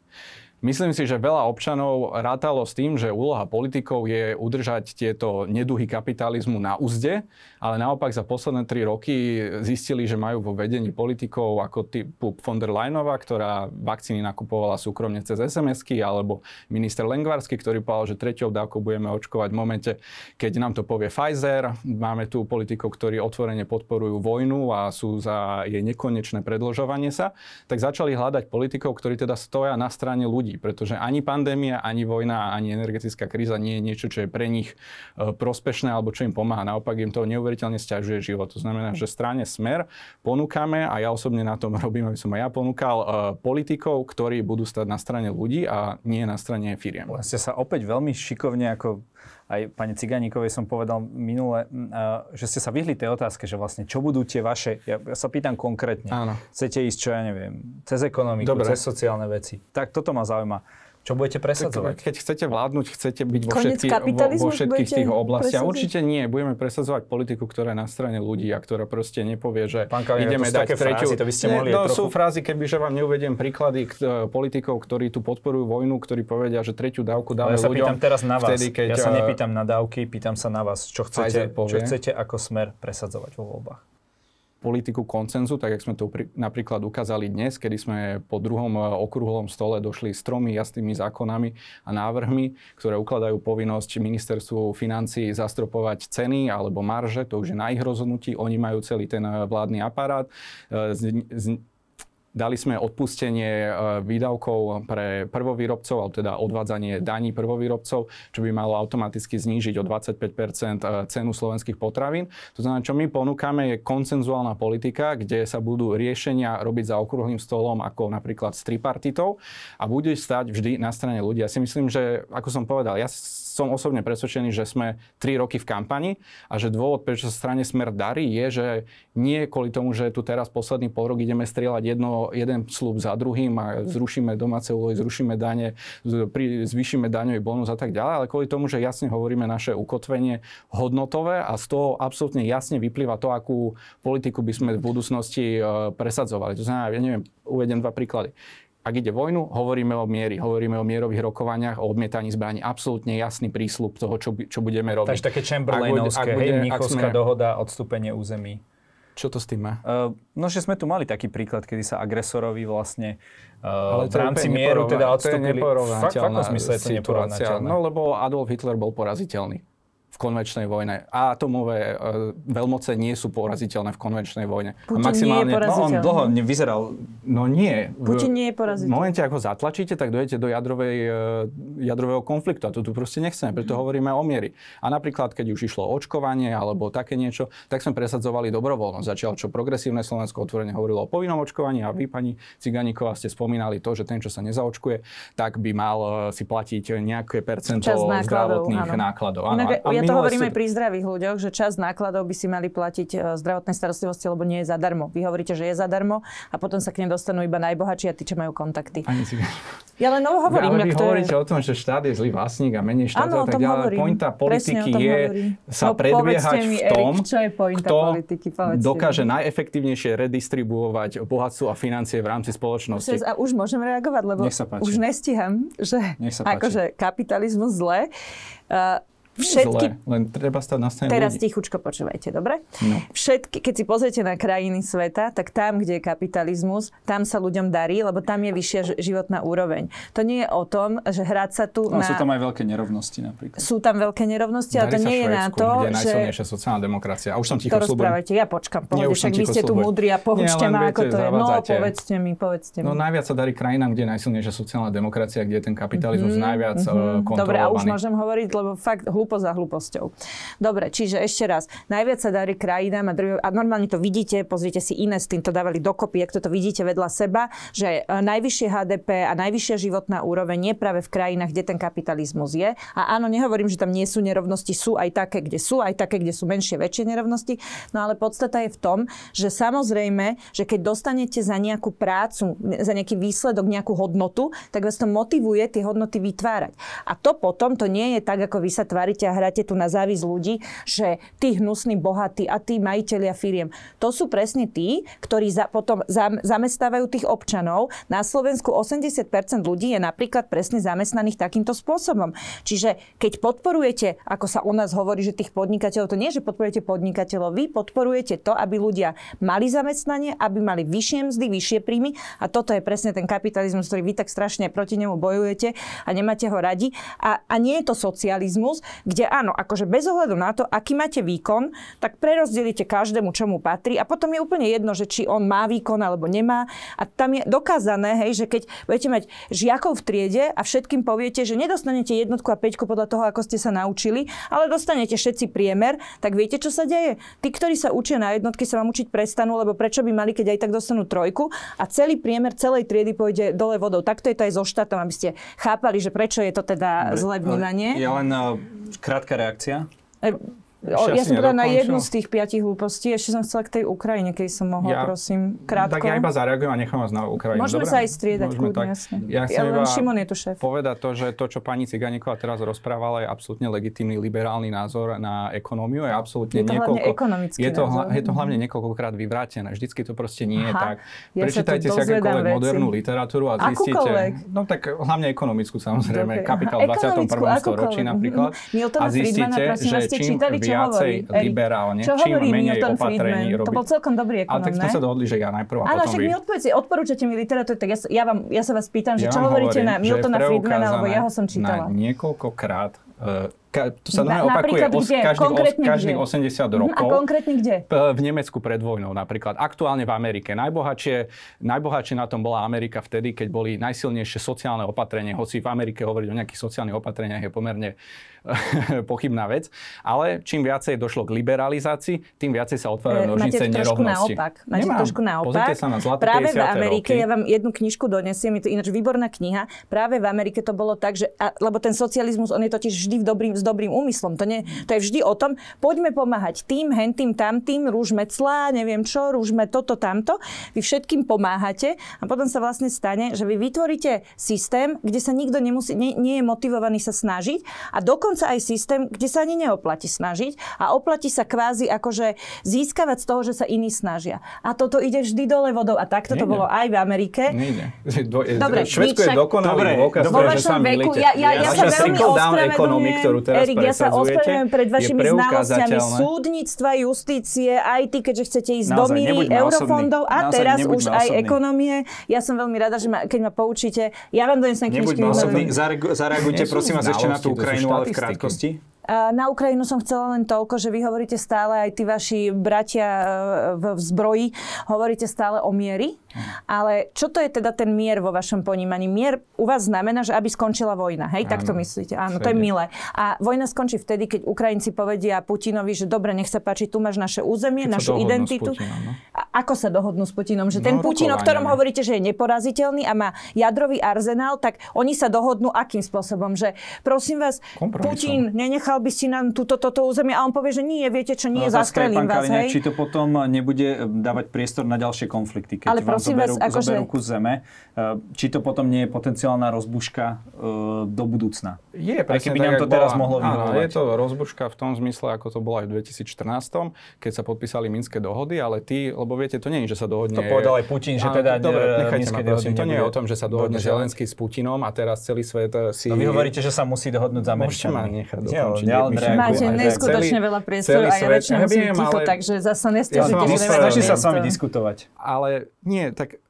Myslím si, že veľa občanov rátalo s tým, že úloha politikov je udržať tieto neduhy kapitalizmu na úzde, ale naopak za posledné tri roky zistili, že majú vo vedení politikov ako typu von der Leyenová, ktorá vakcíny nakupovala súkromne cez SMS-ky, alebo minister Lengvarsky, ktorý povedal, že treťou dávkou budeme očkovať v momente, keď nám to povie Pfizer. Máme tu politikov, ktorí otvorene podporujú vojnu a sú za jej nekonečné predlžovanie sa, tak začali hľadať politikov, ktorí teda stoja na strane ľudí, pretože ani pandémia, ani vojna, ani energetická kríza nie je niečo, čo je pre nich e, prospešné alebo čo im pomáha. Naopak im to neuveriteľne stiažuje život. To znamená, že strane Smer ponúkame, a ja osobne na tom [laughs] robím, aby som aj ja ponúkal, e, politikov, ktorí budú stať na strane ľudí a nie na strane firiem. Ste sa opäť veľmi šikovne, ako aj pani Ciganíkovej som povedal minule, že ste sa vyhli tej otázke, že vlastne čo budú tie vaše, ja, ja sa pýtam konkrétne, Áno. chcete ísť, čo ja neviem, cez ekonomiku, Dobre. cez sociálne veci. Tak toto ma zaujíma. Čo budete presadzovať? Keď chcete vládnuť, chcete byť vo, všetky, vo, vo všetkých tých oblastiach. presadzovať? Určite nie. Budeme presadzovať politiku, ktorá je na strane ľudí a ktorá proste nepovie, že Pán Kaliňák, ideme to dať také tretiu... frázy, to by ste mohli no, aj sú trochu- frázy, kebyže vám neuvediem príklady k, e, politikov, ktorí tu podporujú vojnu, ktorí povedia, že tretiu dávku dáme ja sa ľuďom. pýtam teraz na vás. Vtedy, keď, ja sa e, nepýtam na dávky, pýtam sa na vás. Čo chcete, čo chcete ako smer presadzovať vo voľbách? Politiku koncenzu, tak jak sme to pri, napríklad ukázali dnes, kedy sme po druhom e, okrúhlom stole došli s tromi jasnými zákonami a návrhmi, ktoré ukladajú povinnosť ministerstvu financií zastropovať ceny alebo marže, to už je na ich rozhodnutí, oni majú celý ten e, vládny aparát. E, Z, z, Dali sme odpustenie e, výdavkov pre prvovýrobcov, alebo teda odvádzanie daní prvovýrobcov, čo by malo automaticky znížiť o 25% cenu slovenských potravín. To znamená, čo my ponúkame je koncenzuálna politika, kde sa budú riešenia robiť za okrúhlym stolom, ako napríklad s tripartitou a bude stať vždy na strane ľudí. Ja si myslím, že, ako som povedal, ja som osobne presvedčený, že sme 3 roky v kampani a že dôvod, prečo sa strane Smer darí, je, že nie kvôli tomu, že tu teraz posledný pol rok ideme strieľať jedno, jeden slúb za druhým a zrušíme domáce úlohy, zrušíme dane, zvýšime daňový bonus a tak ďalej, ale kvôli tomu, že jasne hovoríme naše ukotvenie hodnotové a z toho absolútne jasne vyplýva to, akú politiku by sme v budúcnosti e, presadzovali. To znamená, ja neviem, uvedem dva príklady. Ak ide vojnu, hovoríme o miery, hovoríme o mierových rokovaniach, o odmietaní zbraní. Absolútne jasný prísľub toho, čo, čo budeme robiť. Takže také Ak Chamberlainovské, ak hej, bude- Mnichovská sme- dohoda, odstúpenie území. Čo to s tým má? Uh, no, že sme tu mali taký príklad, kedy sa agresorovi vlastne uh, Ale v rámci mieru teda To je odstúpili. Fakt, v neporovnateľná akom zmysle je to situácia. neporovnateľné? No lebo Adolf Hitler bol poraziteľný v konvenčnej vojne. A atomové e, veľmoce nie sú poraziteľné v konvenčnej vojne. A Putin nie je No on poraziteľný. dlho nevyzeral No nie. V- Putin nie je V poraziteľný. momente, ako zatlačíte, tak dojete do jadrovej, e, jadrového konfliktu. A to tu proste nechceme, preto hovoríme o miery. A napríklad, keď už išlo očkovanie alebo také niečo, tak sme presadzovali dobrovoľnosť. Začal, čo progresívne Slovensko otvorene hovorilo o povinnom očkovaní a vy, pani Ciganíková, ste spomínali to, že ten, čo sa nezaočkuje, tak by mal e, si platiť nejaké percento nákladov, zdravotných áno. nákladov. Áno. Inak ja to hovoríme pri zdravých ľuďoch, že časť nákladov by si mali platiť e, zdravotnej starostlivosti, lebo nie je zadarmo. Vy hovoríte, že je zadarmo a potom sa k nej dostanú iba najbohatší a tí, čo majú kontakty. Pani Cigániková. Ja len no, hovorím, ale vy hovoríte je. o tom, že štát je zlý vlastník a menej štátu Áno, a tak ďalej. hovorím. Pointa politiky je hovorím. sa No, predbiehať mi, v tom, Erik, čo je kto politiky? Povedzte dokáže mi. najefektívnejšie redistribuovať bohatstvo a financie v rámci spoločnosti. A už môžem reagovať, lebo už nestíham, že akože kapitalizmus zle. Uh, všetky Zle, len treba stať na strane Teraz ľudí. tichučko počúvajte, dobre? No. Všetky, keď si pozriete na krajiny sveta, tak tam, kde je kapitalizmus, tam sa ľuďom darí, lebo tam je vyššia životná úroveň. To nie je o tom, že hrať sa tu No, na... sú tam aj veľké nerovnosti napríklad. sú tam veľké nerovnosti, ale to nie je na to, kde je že... najsilnejšia sociálna demokracia. A už som ticho To ja počkam, pohode, však vy ste tu múdri a poučte ma, ako to je. No, povedzte mi, povedzte mi. No najviac sa darí krajinám, kde je najsilnejšia sociálna demokracia, kde je ten kapitalizmus najviac mm-hmm. kontrolovaný. Dobre, a už môžem hovoriť, lebo fakt hlúpo za hlúposťou. Dobre, čiže ešte raz. Najviac sa darí krajinám a, druhý, a normálne to vidíte, pozrite si iné s tým to dávali dokopy, ak toto vidíte vedľa seba, že e, najvyššie HDP a najvyššia životná úroveň je práve v krajinách, kde ten kapitalizmus je. A áno, nehovorím, že tam nie sú nerovnosti, sú aj také, kde sú, aj také, kde sú menšie, väčšie nerovnosti. No ale podstata je v tom, že samozrejme, že keď dostanete za nejakú prácu, za nejaký výsledok, nejakú hodnotu, tak vás to motivuje tie hodnoty vytvárať. A to potom, to nie je tak, ako vy sa tvárite a hráte tu na závis ľudí, že tí hnusní, bohatí a tí majiteľia firiem. To sú presne tí, ktorí za, potom zam, zamestnávajú tých občanov. Na Slovensku 80% ľudí je napríklad presne zamestnaných takýmto spôsobom. Čiže keď podporujete, ako sa u nás hovorí, že tých podnikateľov, to nie, že podporujete podnikateľov, vy podporujete to, aby ľudia mali zamestnanie, aby mali vyššie mzdy, vyššie príjmy a toto je presne ten kapitalizmus, ktorý vy tak strašne proti nemu bojujete a nemáte ho radi. A, a nie je to socializmus, kde áno, akože bez ohľadu na to, aký máte výkon, tak prerozdelíte každému, čo mu patrí a potom je úplne jedno, že či on má výkon alebo nemá. A tam je dokázané, hej, že keď budete mať žiakov v triede a všetkým poviete, že nedostanete jednotku a peťku podľa toho, ako ste sa naučili, ale dostanete všetci priemer, tak viete, čo sa deje? Tí, ktorí sa učia na jednotky, sa vám učiť prestanú, lebo prečo by mali, keď aj tak dostanú trojku a celý priemer celej triedy pôjde dole vodou. Takto je to aj so štátom, aby ste chápali, že prečo je to teda zlé vnímanie. Ja len uh, krátka reakcia. Ešte ja som povedala na jednu z tých piatich hlúpostí. Ešte som chcela k tej Ukrajine, keď som mohla, Ja- prosím, krátko. Tak ja iba zareagujem a nechám vás na Ukrajinu. Môžeme dobre? sa aj striedať, Môžeme kľudne, jasne. Ja chcem Ja iba Šimon je tu šéf. povedať to, že to, čo pani Ciganíková teraz rozprávala, je absolútne legitímny liberálny názor na ekonómiu. Je absolútne Je to hlavne niekoľko, ekonomický je to, hla, je to hlavne niekoľkokrát vyvrátené. Vždycky to proste nie je Aha. tak. Ja Prečítajte si akékoľvek veci. modernú literatúru a zistíte... No tak hlavne ekonomickú samozrejme. Kapitál aha. v 21. Ekonomickú, storočí napríklad. Mhm. A zistíte, že čím viacej hovorí? Liberálne, Čo čím hovorí menej Milton opatrení Friedman? robiť. To bol celkom dobrý Ale tak ekonom, sme sa dohodli, že ja najprv a Áno, však vy. mi odpovedzte, odporúčate mi literatúru, tak ja, ja, vám, ja sa vás pýtam, že Ja čo hovoríte hovorím, na Miltona Friedmana, lebo ja ho som čítala. Na niekoľkokrát. Uh, ka, to sa Na- opakuje os, kde? každých, os, každých kde? 80 Mhm, rokov. A konkrétne kde? P- v Nemecku pred vojnou napríklad. Aktuálne v Amerike. Najbohatšie, najbohatšie na tom bola Amerika vtedy, keď boli najsilnejšie sociálne opatrenia. Hoci v Amerike hovoriť o nejakých sociálnych opatreniach je pomerne [laughs] pochybná vec. Ale čím viacej došlo k liberalizácii, tým viacej sa otvárajú E, nožnice nerovnosti. naopak. Máte Nemám. trošku naopak. Pozrite sa na zlaté Práve v 50. Amerike, roky. ja vám jednu knižku donesiem, je to ináč výborná kniha. Práve v Amerike to bolo tak, že, a, lebo ten socializmus, on je totiž vždy v dobrým, s dobrým úmyslom. To, nie, to je vždy o tom, poďme pomáhať tým, hentým, tamtým, rúžme clá, neviem čo, rúžme toto, tamto. Vy všetkým pomáhate a potom sa vlastne stane, že vy vytvoríte systém, kde sa nikto nemusí, nie, nie je motivovaný sa snažiť a dokonca aj systém, kde sa ani neoplatí snažiť a oplatí sa kvázi akože získavať z toho, že sa iní snažia. A toto ide vždy dole vodou a takto to Nejde. bolo aj v Amerike. Nejde. Do, Dobre, Švedsko je dokonalý Dobre, dôkaz dobre. že sa vašom veku, milíte. ja, ja, ja sa veľmi teraz Erik, ja sa ospravedlňujem pred vašimi znalosťami súdnictva, justície, IT, keďže chcete ísť Naozaj, do míry eurofondov a teraz už aj ekonomie. Ja som veľmi rada, že ma, keď ma poučíte. Ja vám donesem knižky. Nebuďme. Zareagu- Zareagujte prosím vás ešte na tú Ukrajinu, ale v. krátkosti. A Na Ukrajinu som chcela len toľko, že vy hovoríte stále, aj tí vaši bratia v, v zbroji, hovoríte stále o miery. Ale čo to je teda ten mier vo vašom ponímaní? Mier u vás znamená, že aby skončila vojna, hej? Tak to Áno. myslíte? Áno, to je milé. A vojna skončí vtedy, keď Ukrajinci povedia Putinovi, že dobre, nech sa páči, tu máš naše územie, Keď našu identitu. Putinom, no. A ako sa dohodnú s Putinom? Že ten No, Putin, o ktorom hovoríte, že je neporaziteľný a má jadrový arzenál, tak oni sa dohodnú akým spôsobom? Že prosím vás. Putin, nenechal by si nám túto, toto územie a on povie, že nie, viete čo, nie, No, zastrelím vás, Kaliňák, hej? či to potom nebude dávať priestor na ďalšie konflikty, keď Ale vám prosím zoberú, vás, akože- zoberú kus zeme. Eh, Či to potom nie je potenciálna rozbuška eh, do budúcna? Je, Aj presne keby tak, nám to teraz bola- mohlo Áno, vyhovovať. je to rozbuška v tom zmysle, ako to bolo aj v 2014, keď sa podpísali Minské dohody, ale ty, lebo viete, to nie je, že sa dohodne... To povedal aj Putin, že teda, Dobre, eh, nechajte Minské ma dohody prosím, to nie je o tom, že sa dohodne. Zelenský s Putinom a teraz celý svet si... No vy hovoríte, že sa musí dohodnúť s Môžete ma Američanmi. nechať dokončiť. Máte aj neskutočne celý- veľa priestoru a ja väčšinou viem, ticho, takže zasa Ja nestiažite, som že Snaží sa s vami diskutovať. Ale nie, tak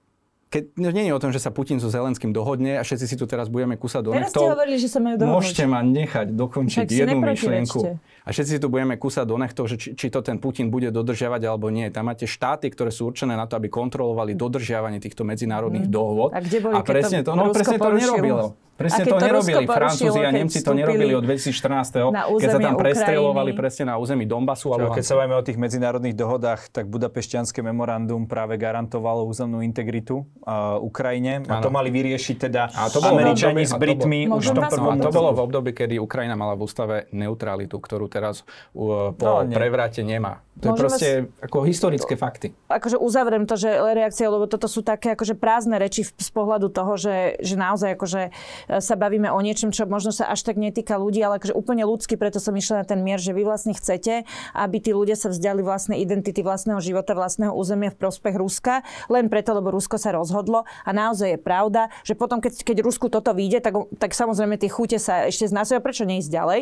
keď, no, nie je o tom, že sa Putin so Zelenským dohodne a všetci si tu teraz budeme kúsať do Teraz ste hovorili, že sa majú dohodnúť. Môžete ma nechať dokončiť si jednu myšlienku. A všetci si tu budeme kúsať do nechtov, že či, či to ten Putin bude dodržiavať alebo nie. Tam máte štáty, ktoré sú určené na to, aby kontrolovali dodržiavanie týchto medzinárodných dohôd. A kde boli, a presne to to, no, presne to nerobilo. Presne to to Rusko nerobili. porušilo, Francúzi a Nemci to nerobili od 2014. na keď sa tam prestreľovali Ukrajiny. presne na území Donbasu Čo, keď sa bavíme o tých medzinárodných dohodách, tak Budapešťanské memorandum práve garantovalo územnú integritu uh, Ukrajine. A to mali vyriešiť teda A to bolo Američani období- s a to Britmi už v tom prvom No a to bolo v období, kedy Ukrajina mala v ústave neutralitu, ktorú teraz uh, po No, prevrate nemá. To je Môžem proste ako historické fakty. akože uzavriem to, že reakcia, lebo toto sú také akože prázdne reči z pohľadu toho, že, že naozaj akože e, sa bavíme o niečom, čo možno sa až tak netýka ľudí, ale akože úplne ľudsky, preto som išla na ten mier, že vy vlastne chcete, aby tí ľudia sa vzdali vlastnej identity, vlastného života, vlastného územia v prospech Ruska, len preto, lebo Rusko sa rozhodlo a naozaj je pravda, že potom, keď, keď Rusku toto vyjde, tak, tak samozrejme tie chute sa ešte znásoja, prečo neísť ďalej.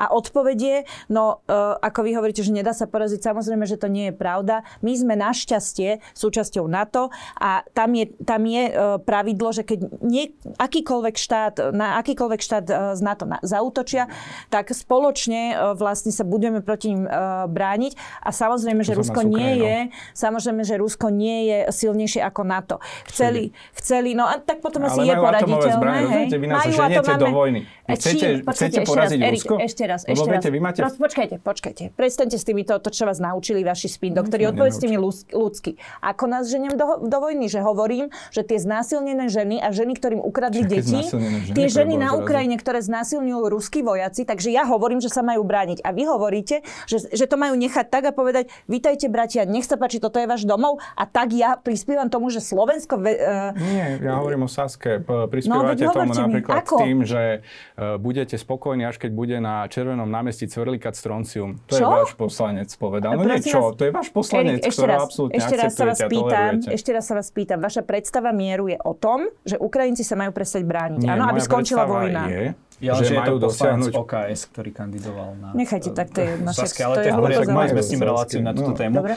A odpovedie, no e, ako vy hovoríte, že nedá sa poraziť, samozrejme, že to nie je pravda. My sme našťastie súčasťou NATO a tam je, tam je e, pravidlo, že keď nie, akýkoľvek štát, na akýkoľvek štát e, z NATO na, zautočia, tak spoločne e, vlastne sa budeme proti ním brániť a samozrejme, že Rusko nie je, samozrejme, že Rusko nie je silnejšie ako NATO. Chceli, chceli, no a tak potom asi je poraditeľné. zbrane, hej? rozumiete? Vy nás ženiete do vojny. E, chcete- čím? Počkajte, chcete ešte poraziť raz, Rusko? Erik, ešte raz, Lebo ešte viete, raz. vy máte- Prost, počkajte, počkajte. Prestaňte s týmito, to, čo vás naučili vaši spin doktori. No, Odpovedzte mi ľudsky. Ako nás ženiem do, do vojny? Že hovorím, že tie znásilnené ženy a ženy, ktorým ukradli Čakaj, deti, ženy, tie ženy na. Ukrajine, ktoré znásilňujú ruskí vojaci, takže ja hovorím, že sa majú brániť. A vy hovoríte, že, že to majú nechať tak a povedať, vítajte bratia, nech sa páči, toto je váš domov. A tak ja prispievam tomu, že Slovensko... ve- Uh, Nie, ja hovorím o Saske. No, Prispievate veď tomu mi, napríklad ako? tým, že budete spokojní, až keď bude na Červenom námestí cvrlikať stroncium. To je Čo? váš poslanec povedal. No nie, Prosím čo? vás, To je váš poslanec, Erik, ešte raz, absolútne ešte raz sa vás pýtam, ešte raz sa vás pýtam, vaša predstava mieru je o tom, že Ukrajinci sa majú prestať brániť. Nie, Áno, aby skončila vojna. Je, Ja, že, že, je majú to dosiahnuť... OKS, ktorý kandidoval na... Nechajte tak, to je však Saske, ale to to je je v poriadku, hlúpo mali sme s tým reláciu na túto No. tému. Dobre.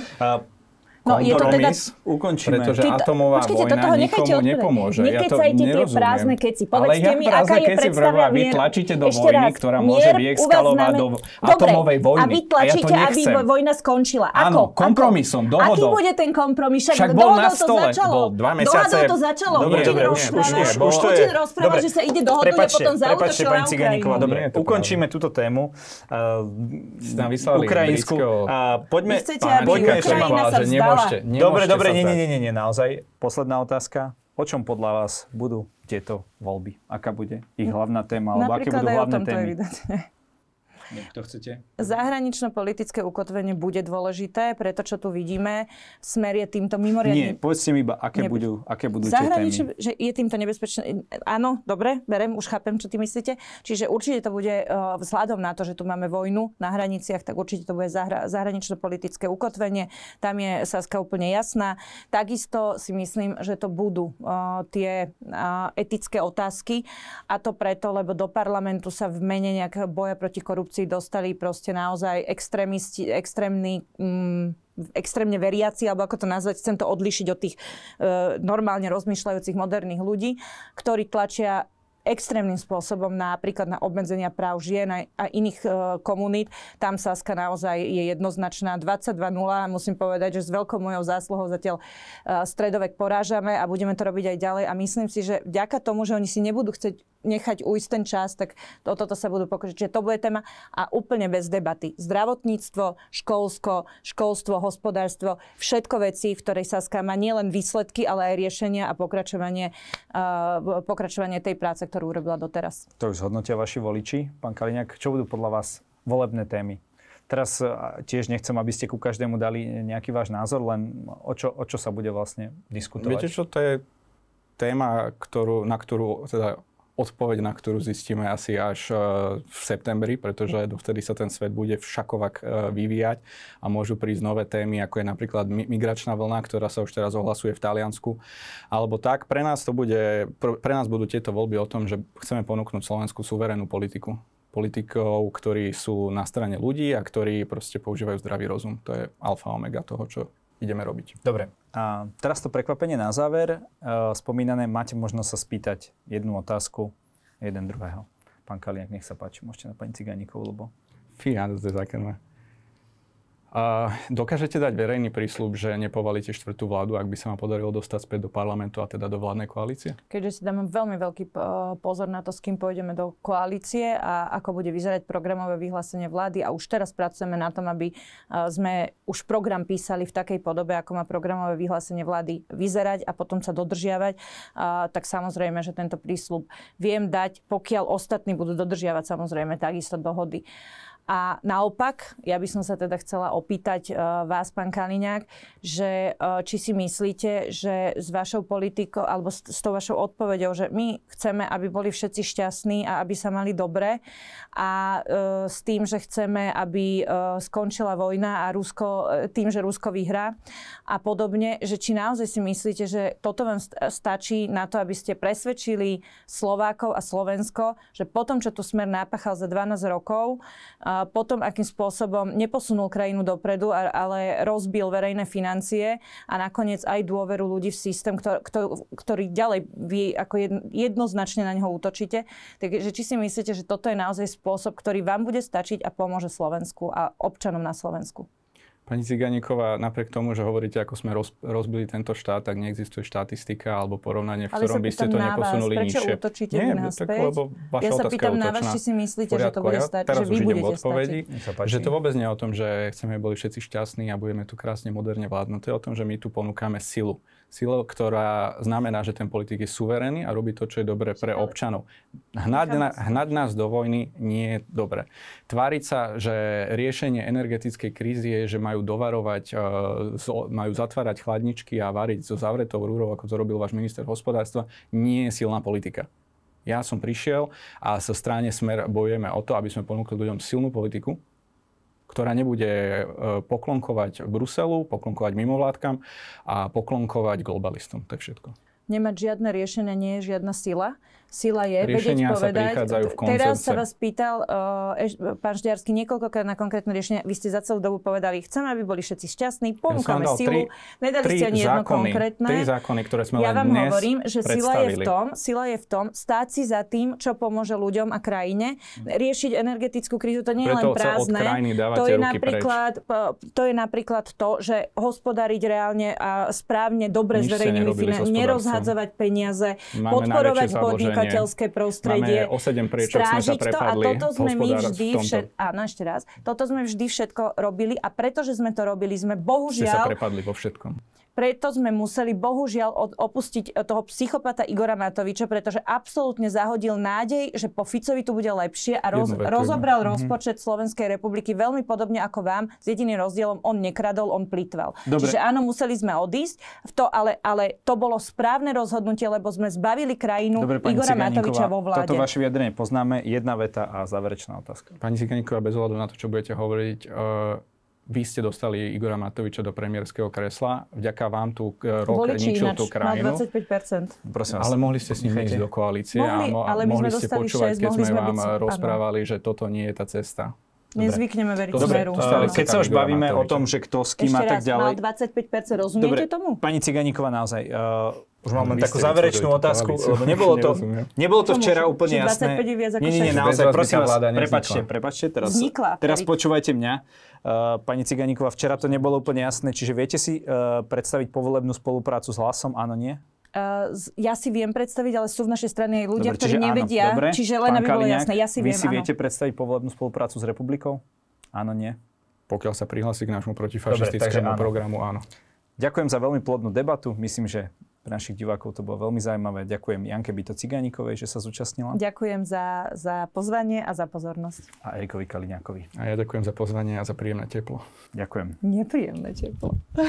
A No, je to teda... kompromis, ukončíme. pretože to- atomová počkajte, do vojna toho nikomu odpovedať. nepomôže. Ja to Nekecajte tie prázdne keci. Ale Povedzte mi, aká je keci, predstava Vy tlačíte do Ešte vojny, raz, ktorá môže vyeskalovať do Dobre, atomovej vojny. A vy A ja to tlačíte, aby vojna skončila. Ako? Áno, kompromisom, dohodou. Aký bude ten kompromis? Však, Však bol na to stole, začalo. bol dva mesiace. Dohodou to začalo. Dobre, Putin dobre, Putin rozpráva, že sa ide dohodnúť a potom prepačte, zautočil pani na Ciganíková, Ukrajinu. dobre, to ukončíme túto tému. Uh, Ste nám vyslali Ukrajinsku. britského A poďme, ešte sa že nemôžete, Dobre, nemôžete dobre, sa nie, nie, nie, nie, naozaj. Posledná otázka. O čom podľa vás budú tieto voľby? Aká bude ich hlavná téma? Alebo aké budú aj o hlavné témy? evidentne. Kto chcete? Zahranično-politické ukotvenie bude dôležité, preto čo tu vidíme, smer je týmto Nie, mimoriadne... povedzte mi iba, aké Nebude. budú, aké budú tie témy. Že je týmto nebezpečné. Áno, dobre, berem, už chápem, čo ty myslíte. Čiže určite to bude uh, vzhľadom na to, že tu máme vojnu na hraniciach, tak určite to bude zahra- zahranično-politické ukotvenie. Tam je Saska úplne jasná. Takisto si myslím, že to budú uh, tie uh, etické otázky. A to preto, lebo do parlamentu sa v mene nejakého boja proti korupcii dostali proste naozaj extrémisti, extrémni mm, extrémne veriaci, alebo ako to nazvať, chcem to odlišiť od tých e, normálne rozmýšľajúcich moderných ľudí, ktorí tlačia extrémnym spôsobom napríklad na obmedzenia práv žien a iných e, komunít. Tam Saska naozaj je jednoznačná. 22-0, musím povedať, že s veľkou mojou zásluhou zatiaľ e, stredovek porážame a budeme to robiť aj ďalej. A myslím si, že vďaka tomu, že oni si nebudú chcieť nechať ujsť ten čas, tak o toto sa budú pokúšať. Čiže to bude téma a úplne bez debaty. Zdravotníctvo, školsko, školstvo, hospodárstvo, všetko veci, v ktorej Saska má nielen výsledky, ale aj riešenia a pokračovanie, uh, pokračovanie tej práce, ktorú urobila doteraz. To už zhodnotia vaši voliči. Pán Kaliňák, čo budú podľa vás volebné témy? Teraz e, tiež nechcem, aby ste ku každému dali nejaký váš názor, len o čo, o čo sa bude vlastne diskutovať? Viete čo, to je téma, ktorú, na ktorú teda odpoveď, na ktorú zistíme asi až e, v septembri, pretože dovtedy sa ten svet bude všakovak e, vyvíjať a môžu prísť nové témy, ako je napríklad migračná vlna, ktorá sa už teraz ohlasuje v Taliansku. Alebo tak, pre nás, to bude, pre nás budú tieto voľby o tom, že chceme ponúknuť Slovensku suverénnu politiku politikov, ktorí sú na strane ľudí a ktorí proste používajú zdravý rozum. To je alfa omega toho, čo ideme robiť. Dobre. A teraz to prekvapenie na záver. E, spomínané, máte možnosť sa spýtať jednu otázku jeden druhého. Pán Kaliak, nech sa páči, môžete na pani Ciganíkovú, lebo... Fíha, to je a dokážete dať verejný prísľub, že nepovalíte štvrtú vládu, ak by sa vám podarilo dostať späť do parlamentu a teda do vládnej koalície? Keďže si dáme veľmi veľký pozor na to, s kým pôjdeme do koalície a ako bude vyzerať programové vyhlásenie vlády a už teraz pracujeme na tom, aby sme už program písali v takej podobe, ako má programové vyhlásenie vlády vyzerať a potom sa dodržiavať, tak samozrejme, že tento prísľub viem dať, pokiaľ ostatní budú dodržiavať samozrejme takisto dohody. A naopak, ja by som sa teda chcela opýtať uh, vás, pán Kaliňák, že uh, či si myslíte, že s vašou politikou alebo s, s tou vašou odpovedou, že my chceme, aby boli všetci šťastní a aby sa mali dobre a uh, s tým, že chceme, aby uh, skončila vojna a Rusko, tým, že Rusko vyhrá a podobne, že či naozaj si myslíte, že toto vám stačí na to, aby ste presvedčili Slovákov a Slovensko, že potom, čo tu smer napáchal za 12 rokov, uh, potom, akým spôsobom neposunul krajinu dopredu, ale rozbil verejné financie a nakoniec aj dôveru ľudí v systém, ktorý, ktorý ďalej vy ako jednoznačne na neho útočíte. Takže či si myslíte, že toto je naozaj spôsob, ktorý vám bude stačiť a pomôže Slovensku a občanom na Slovensku? Pani Ciganíková, napriek tomu, že hovoríte, ako sme roz, rozbili tento štát, tak neexistuje štatistika alebo porovnanie, v ktorom by ste to neposunuli vás, nižšie. útočíte Nie, tak, lebo vaša ja sa pýtam na vás, či si myslíte, že to bude stať, že vy budete odpovedi, že to vôbec nie je o tom, že chceme boli všetci šťastní a budeme tu krásne moderne vládnuť. To je o tom, že my tu ponúkame silu silou, ktorá znamená, že ten politik je suverénny a robí to, čo je dobré pre občanov. Hnať, na, hnať nás do vojny nie je dobre. Tváriť sa, že riešenie energetickej krízy je, že majú dovarovať, e, majú zatvárať chladničky a variť so zavretou rúrou, ako to robil váš minister hospodárstva, nie je silná politika. Ja som prišiel a sa strane Smer bojujeme o to, aby sme ponúkli ľuďom silnú politiku, ktorá nebude e, poklonkovať Bruselu, poklonkovať mimovládkam a poklonkovať globalistom. To je všetko. Nemať žiadne riešenie nie je žiadna sila sila je Riešenia vedieť povedať. v Teraz sa vás pýtal uh, pán Ždiarsky niekoľkokrát na konkrétne riešenie. Vy ste za celú dobu povedali, chceme, aby boli všetci šťastní, ponúkame ja silu. Tri, Nedali tri ste ani jedno zákony, konkrétne. Tri zákony, ktoré sme ja vám dnes hovorím, že sila je, v tom, sila je v tom stáť si za tým, čo pomôže ľuďom a krajine. Riešiť energetickú krízu, to nie je len prázdne. To je, napríklad, to je napríklad to, že hospodariť reálne a správne, dobre s verejnými financiami, nerozhadzovať peniaze, podporovať podnik podnikateľské prostredie. Máme o 7 prieč, sme sa prepadli. A toto sme my vždy všetko, áno, ešte raz, toto sme vždy všetko robili a pretože sme to robili, sme bohužiaľ... Ste sa prepadli vo všetkom preto sme museli bohužiaľ opustiť toho psychopata Igora Matoviča, pretože absolútne zahodil nádej, že po Ficovi tu bude lepšie a roz, rozobral mm-hmm. rozpočet Slovenskej republiky veľmi podobne ako vám, s jediným rozdielom, on nekradol, on plitval. Dobre. Čiže áno, museli sme odísť, v to, ale, ale to bolo správne rozhodnutie, lebo sme zbavili krajinu Dobre, Igora Matoviča vo vláde. Toto vaše vyjadrenie poznáme. Jedna veta a záverečná otázka. Pani Ciganíková, bez ohľadu na to, čo budete hovoriť, uh vy ste dostali Igora Matoviča do premiérskeho kresla. Vďaka vám tu e, rok Voliči ničil tú krajinu. 25%. Prosím vás. Ale mohli ste s ním ísť do koalície mohli, a, mo- ale mohli ste počúvať, 6, keď sme vám byť, rozprávali, áno. že toto nie je tá cesta. Nezvykneme veriť Dobre, smeru. Keď sa už bavíme o tom, že kto s kým Ešte a tak ďalej. Ešte raz, mal 25%, rozumiete Dobre, tomu? Pani Ciganíková, naozaj, uh, Už mám len Vy takú záverečnú otázku, koalíciu. lebo nebolo to, nebolo to Čomu? včera úplne jasné. 25 je viac ako nie, nie, nie, 6? naozaj, prosím vás, prepačte, prepačte, teraz, Vznikla, teraz počúvajte mňa. Uh, pani Ciganíková, včera to nebolo úplne jasné, čiže viete si uh, predstaviť povolebnú spoluprácu s hlasom, áno, nie? Uh, z- ja si viem predstaviť, ale sú v našej strane aj ľudia, Dobre, ktorí áno, nevedia. dobre. Čiže len Pán aby bolo jasné, ja si Vy viem, si áno. viete predstaviť povolebnú spoluprácu s republikou? Áno, nie? Pokiaľ sa prihlási k nášmu takže protifašistickému áno. programu, áno. Ďakujem za veľmi plodnú debatu. Myslím, že pre našich divákov to bolo veľmi zaujímavé. Ďakujem Janke Byto Ciganíkovej, že sa zúčastnila Ďakujem za, za pozvanie a za pozornosť. a Erikovi Kaliňákovi. A ja ďakujem za pozvanie a za príjemné teplo. Ďakujem. Nepríjemné teplo. [laughs]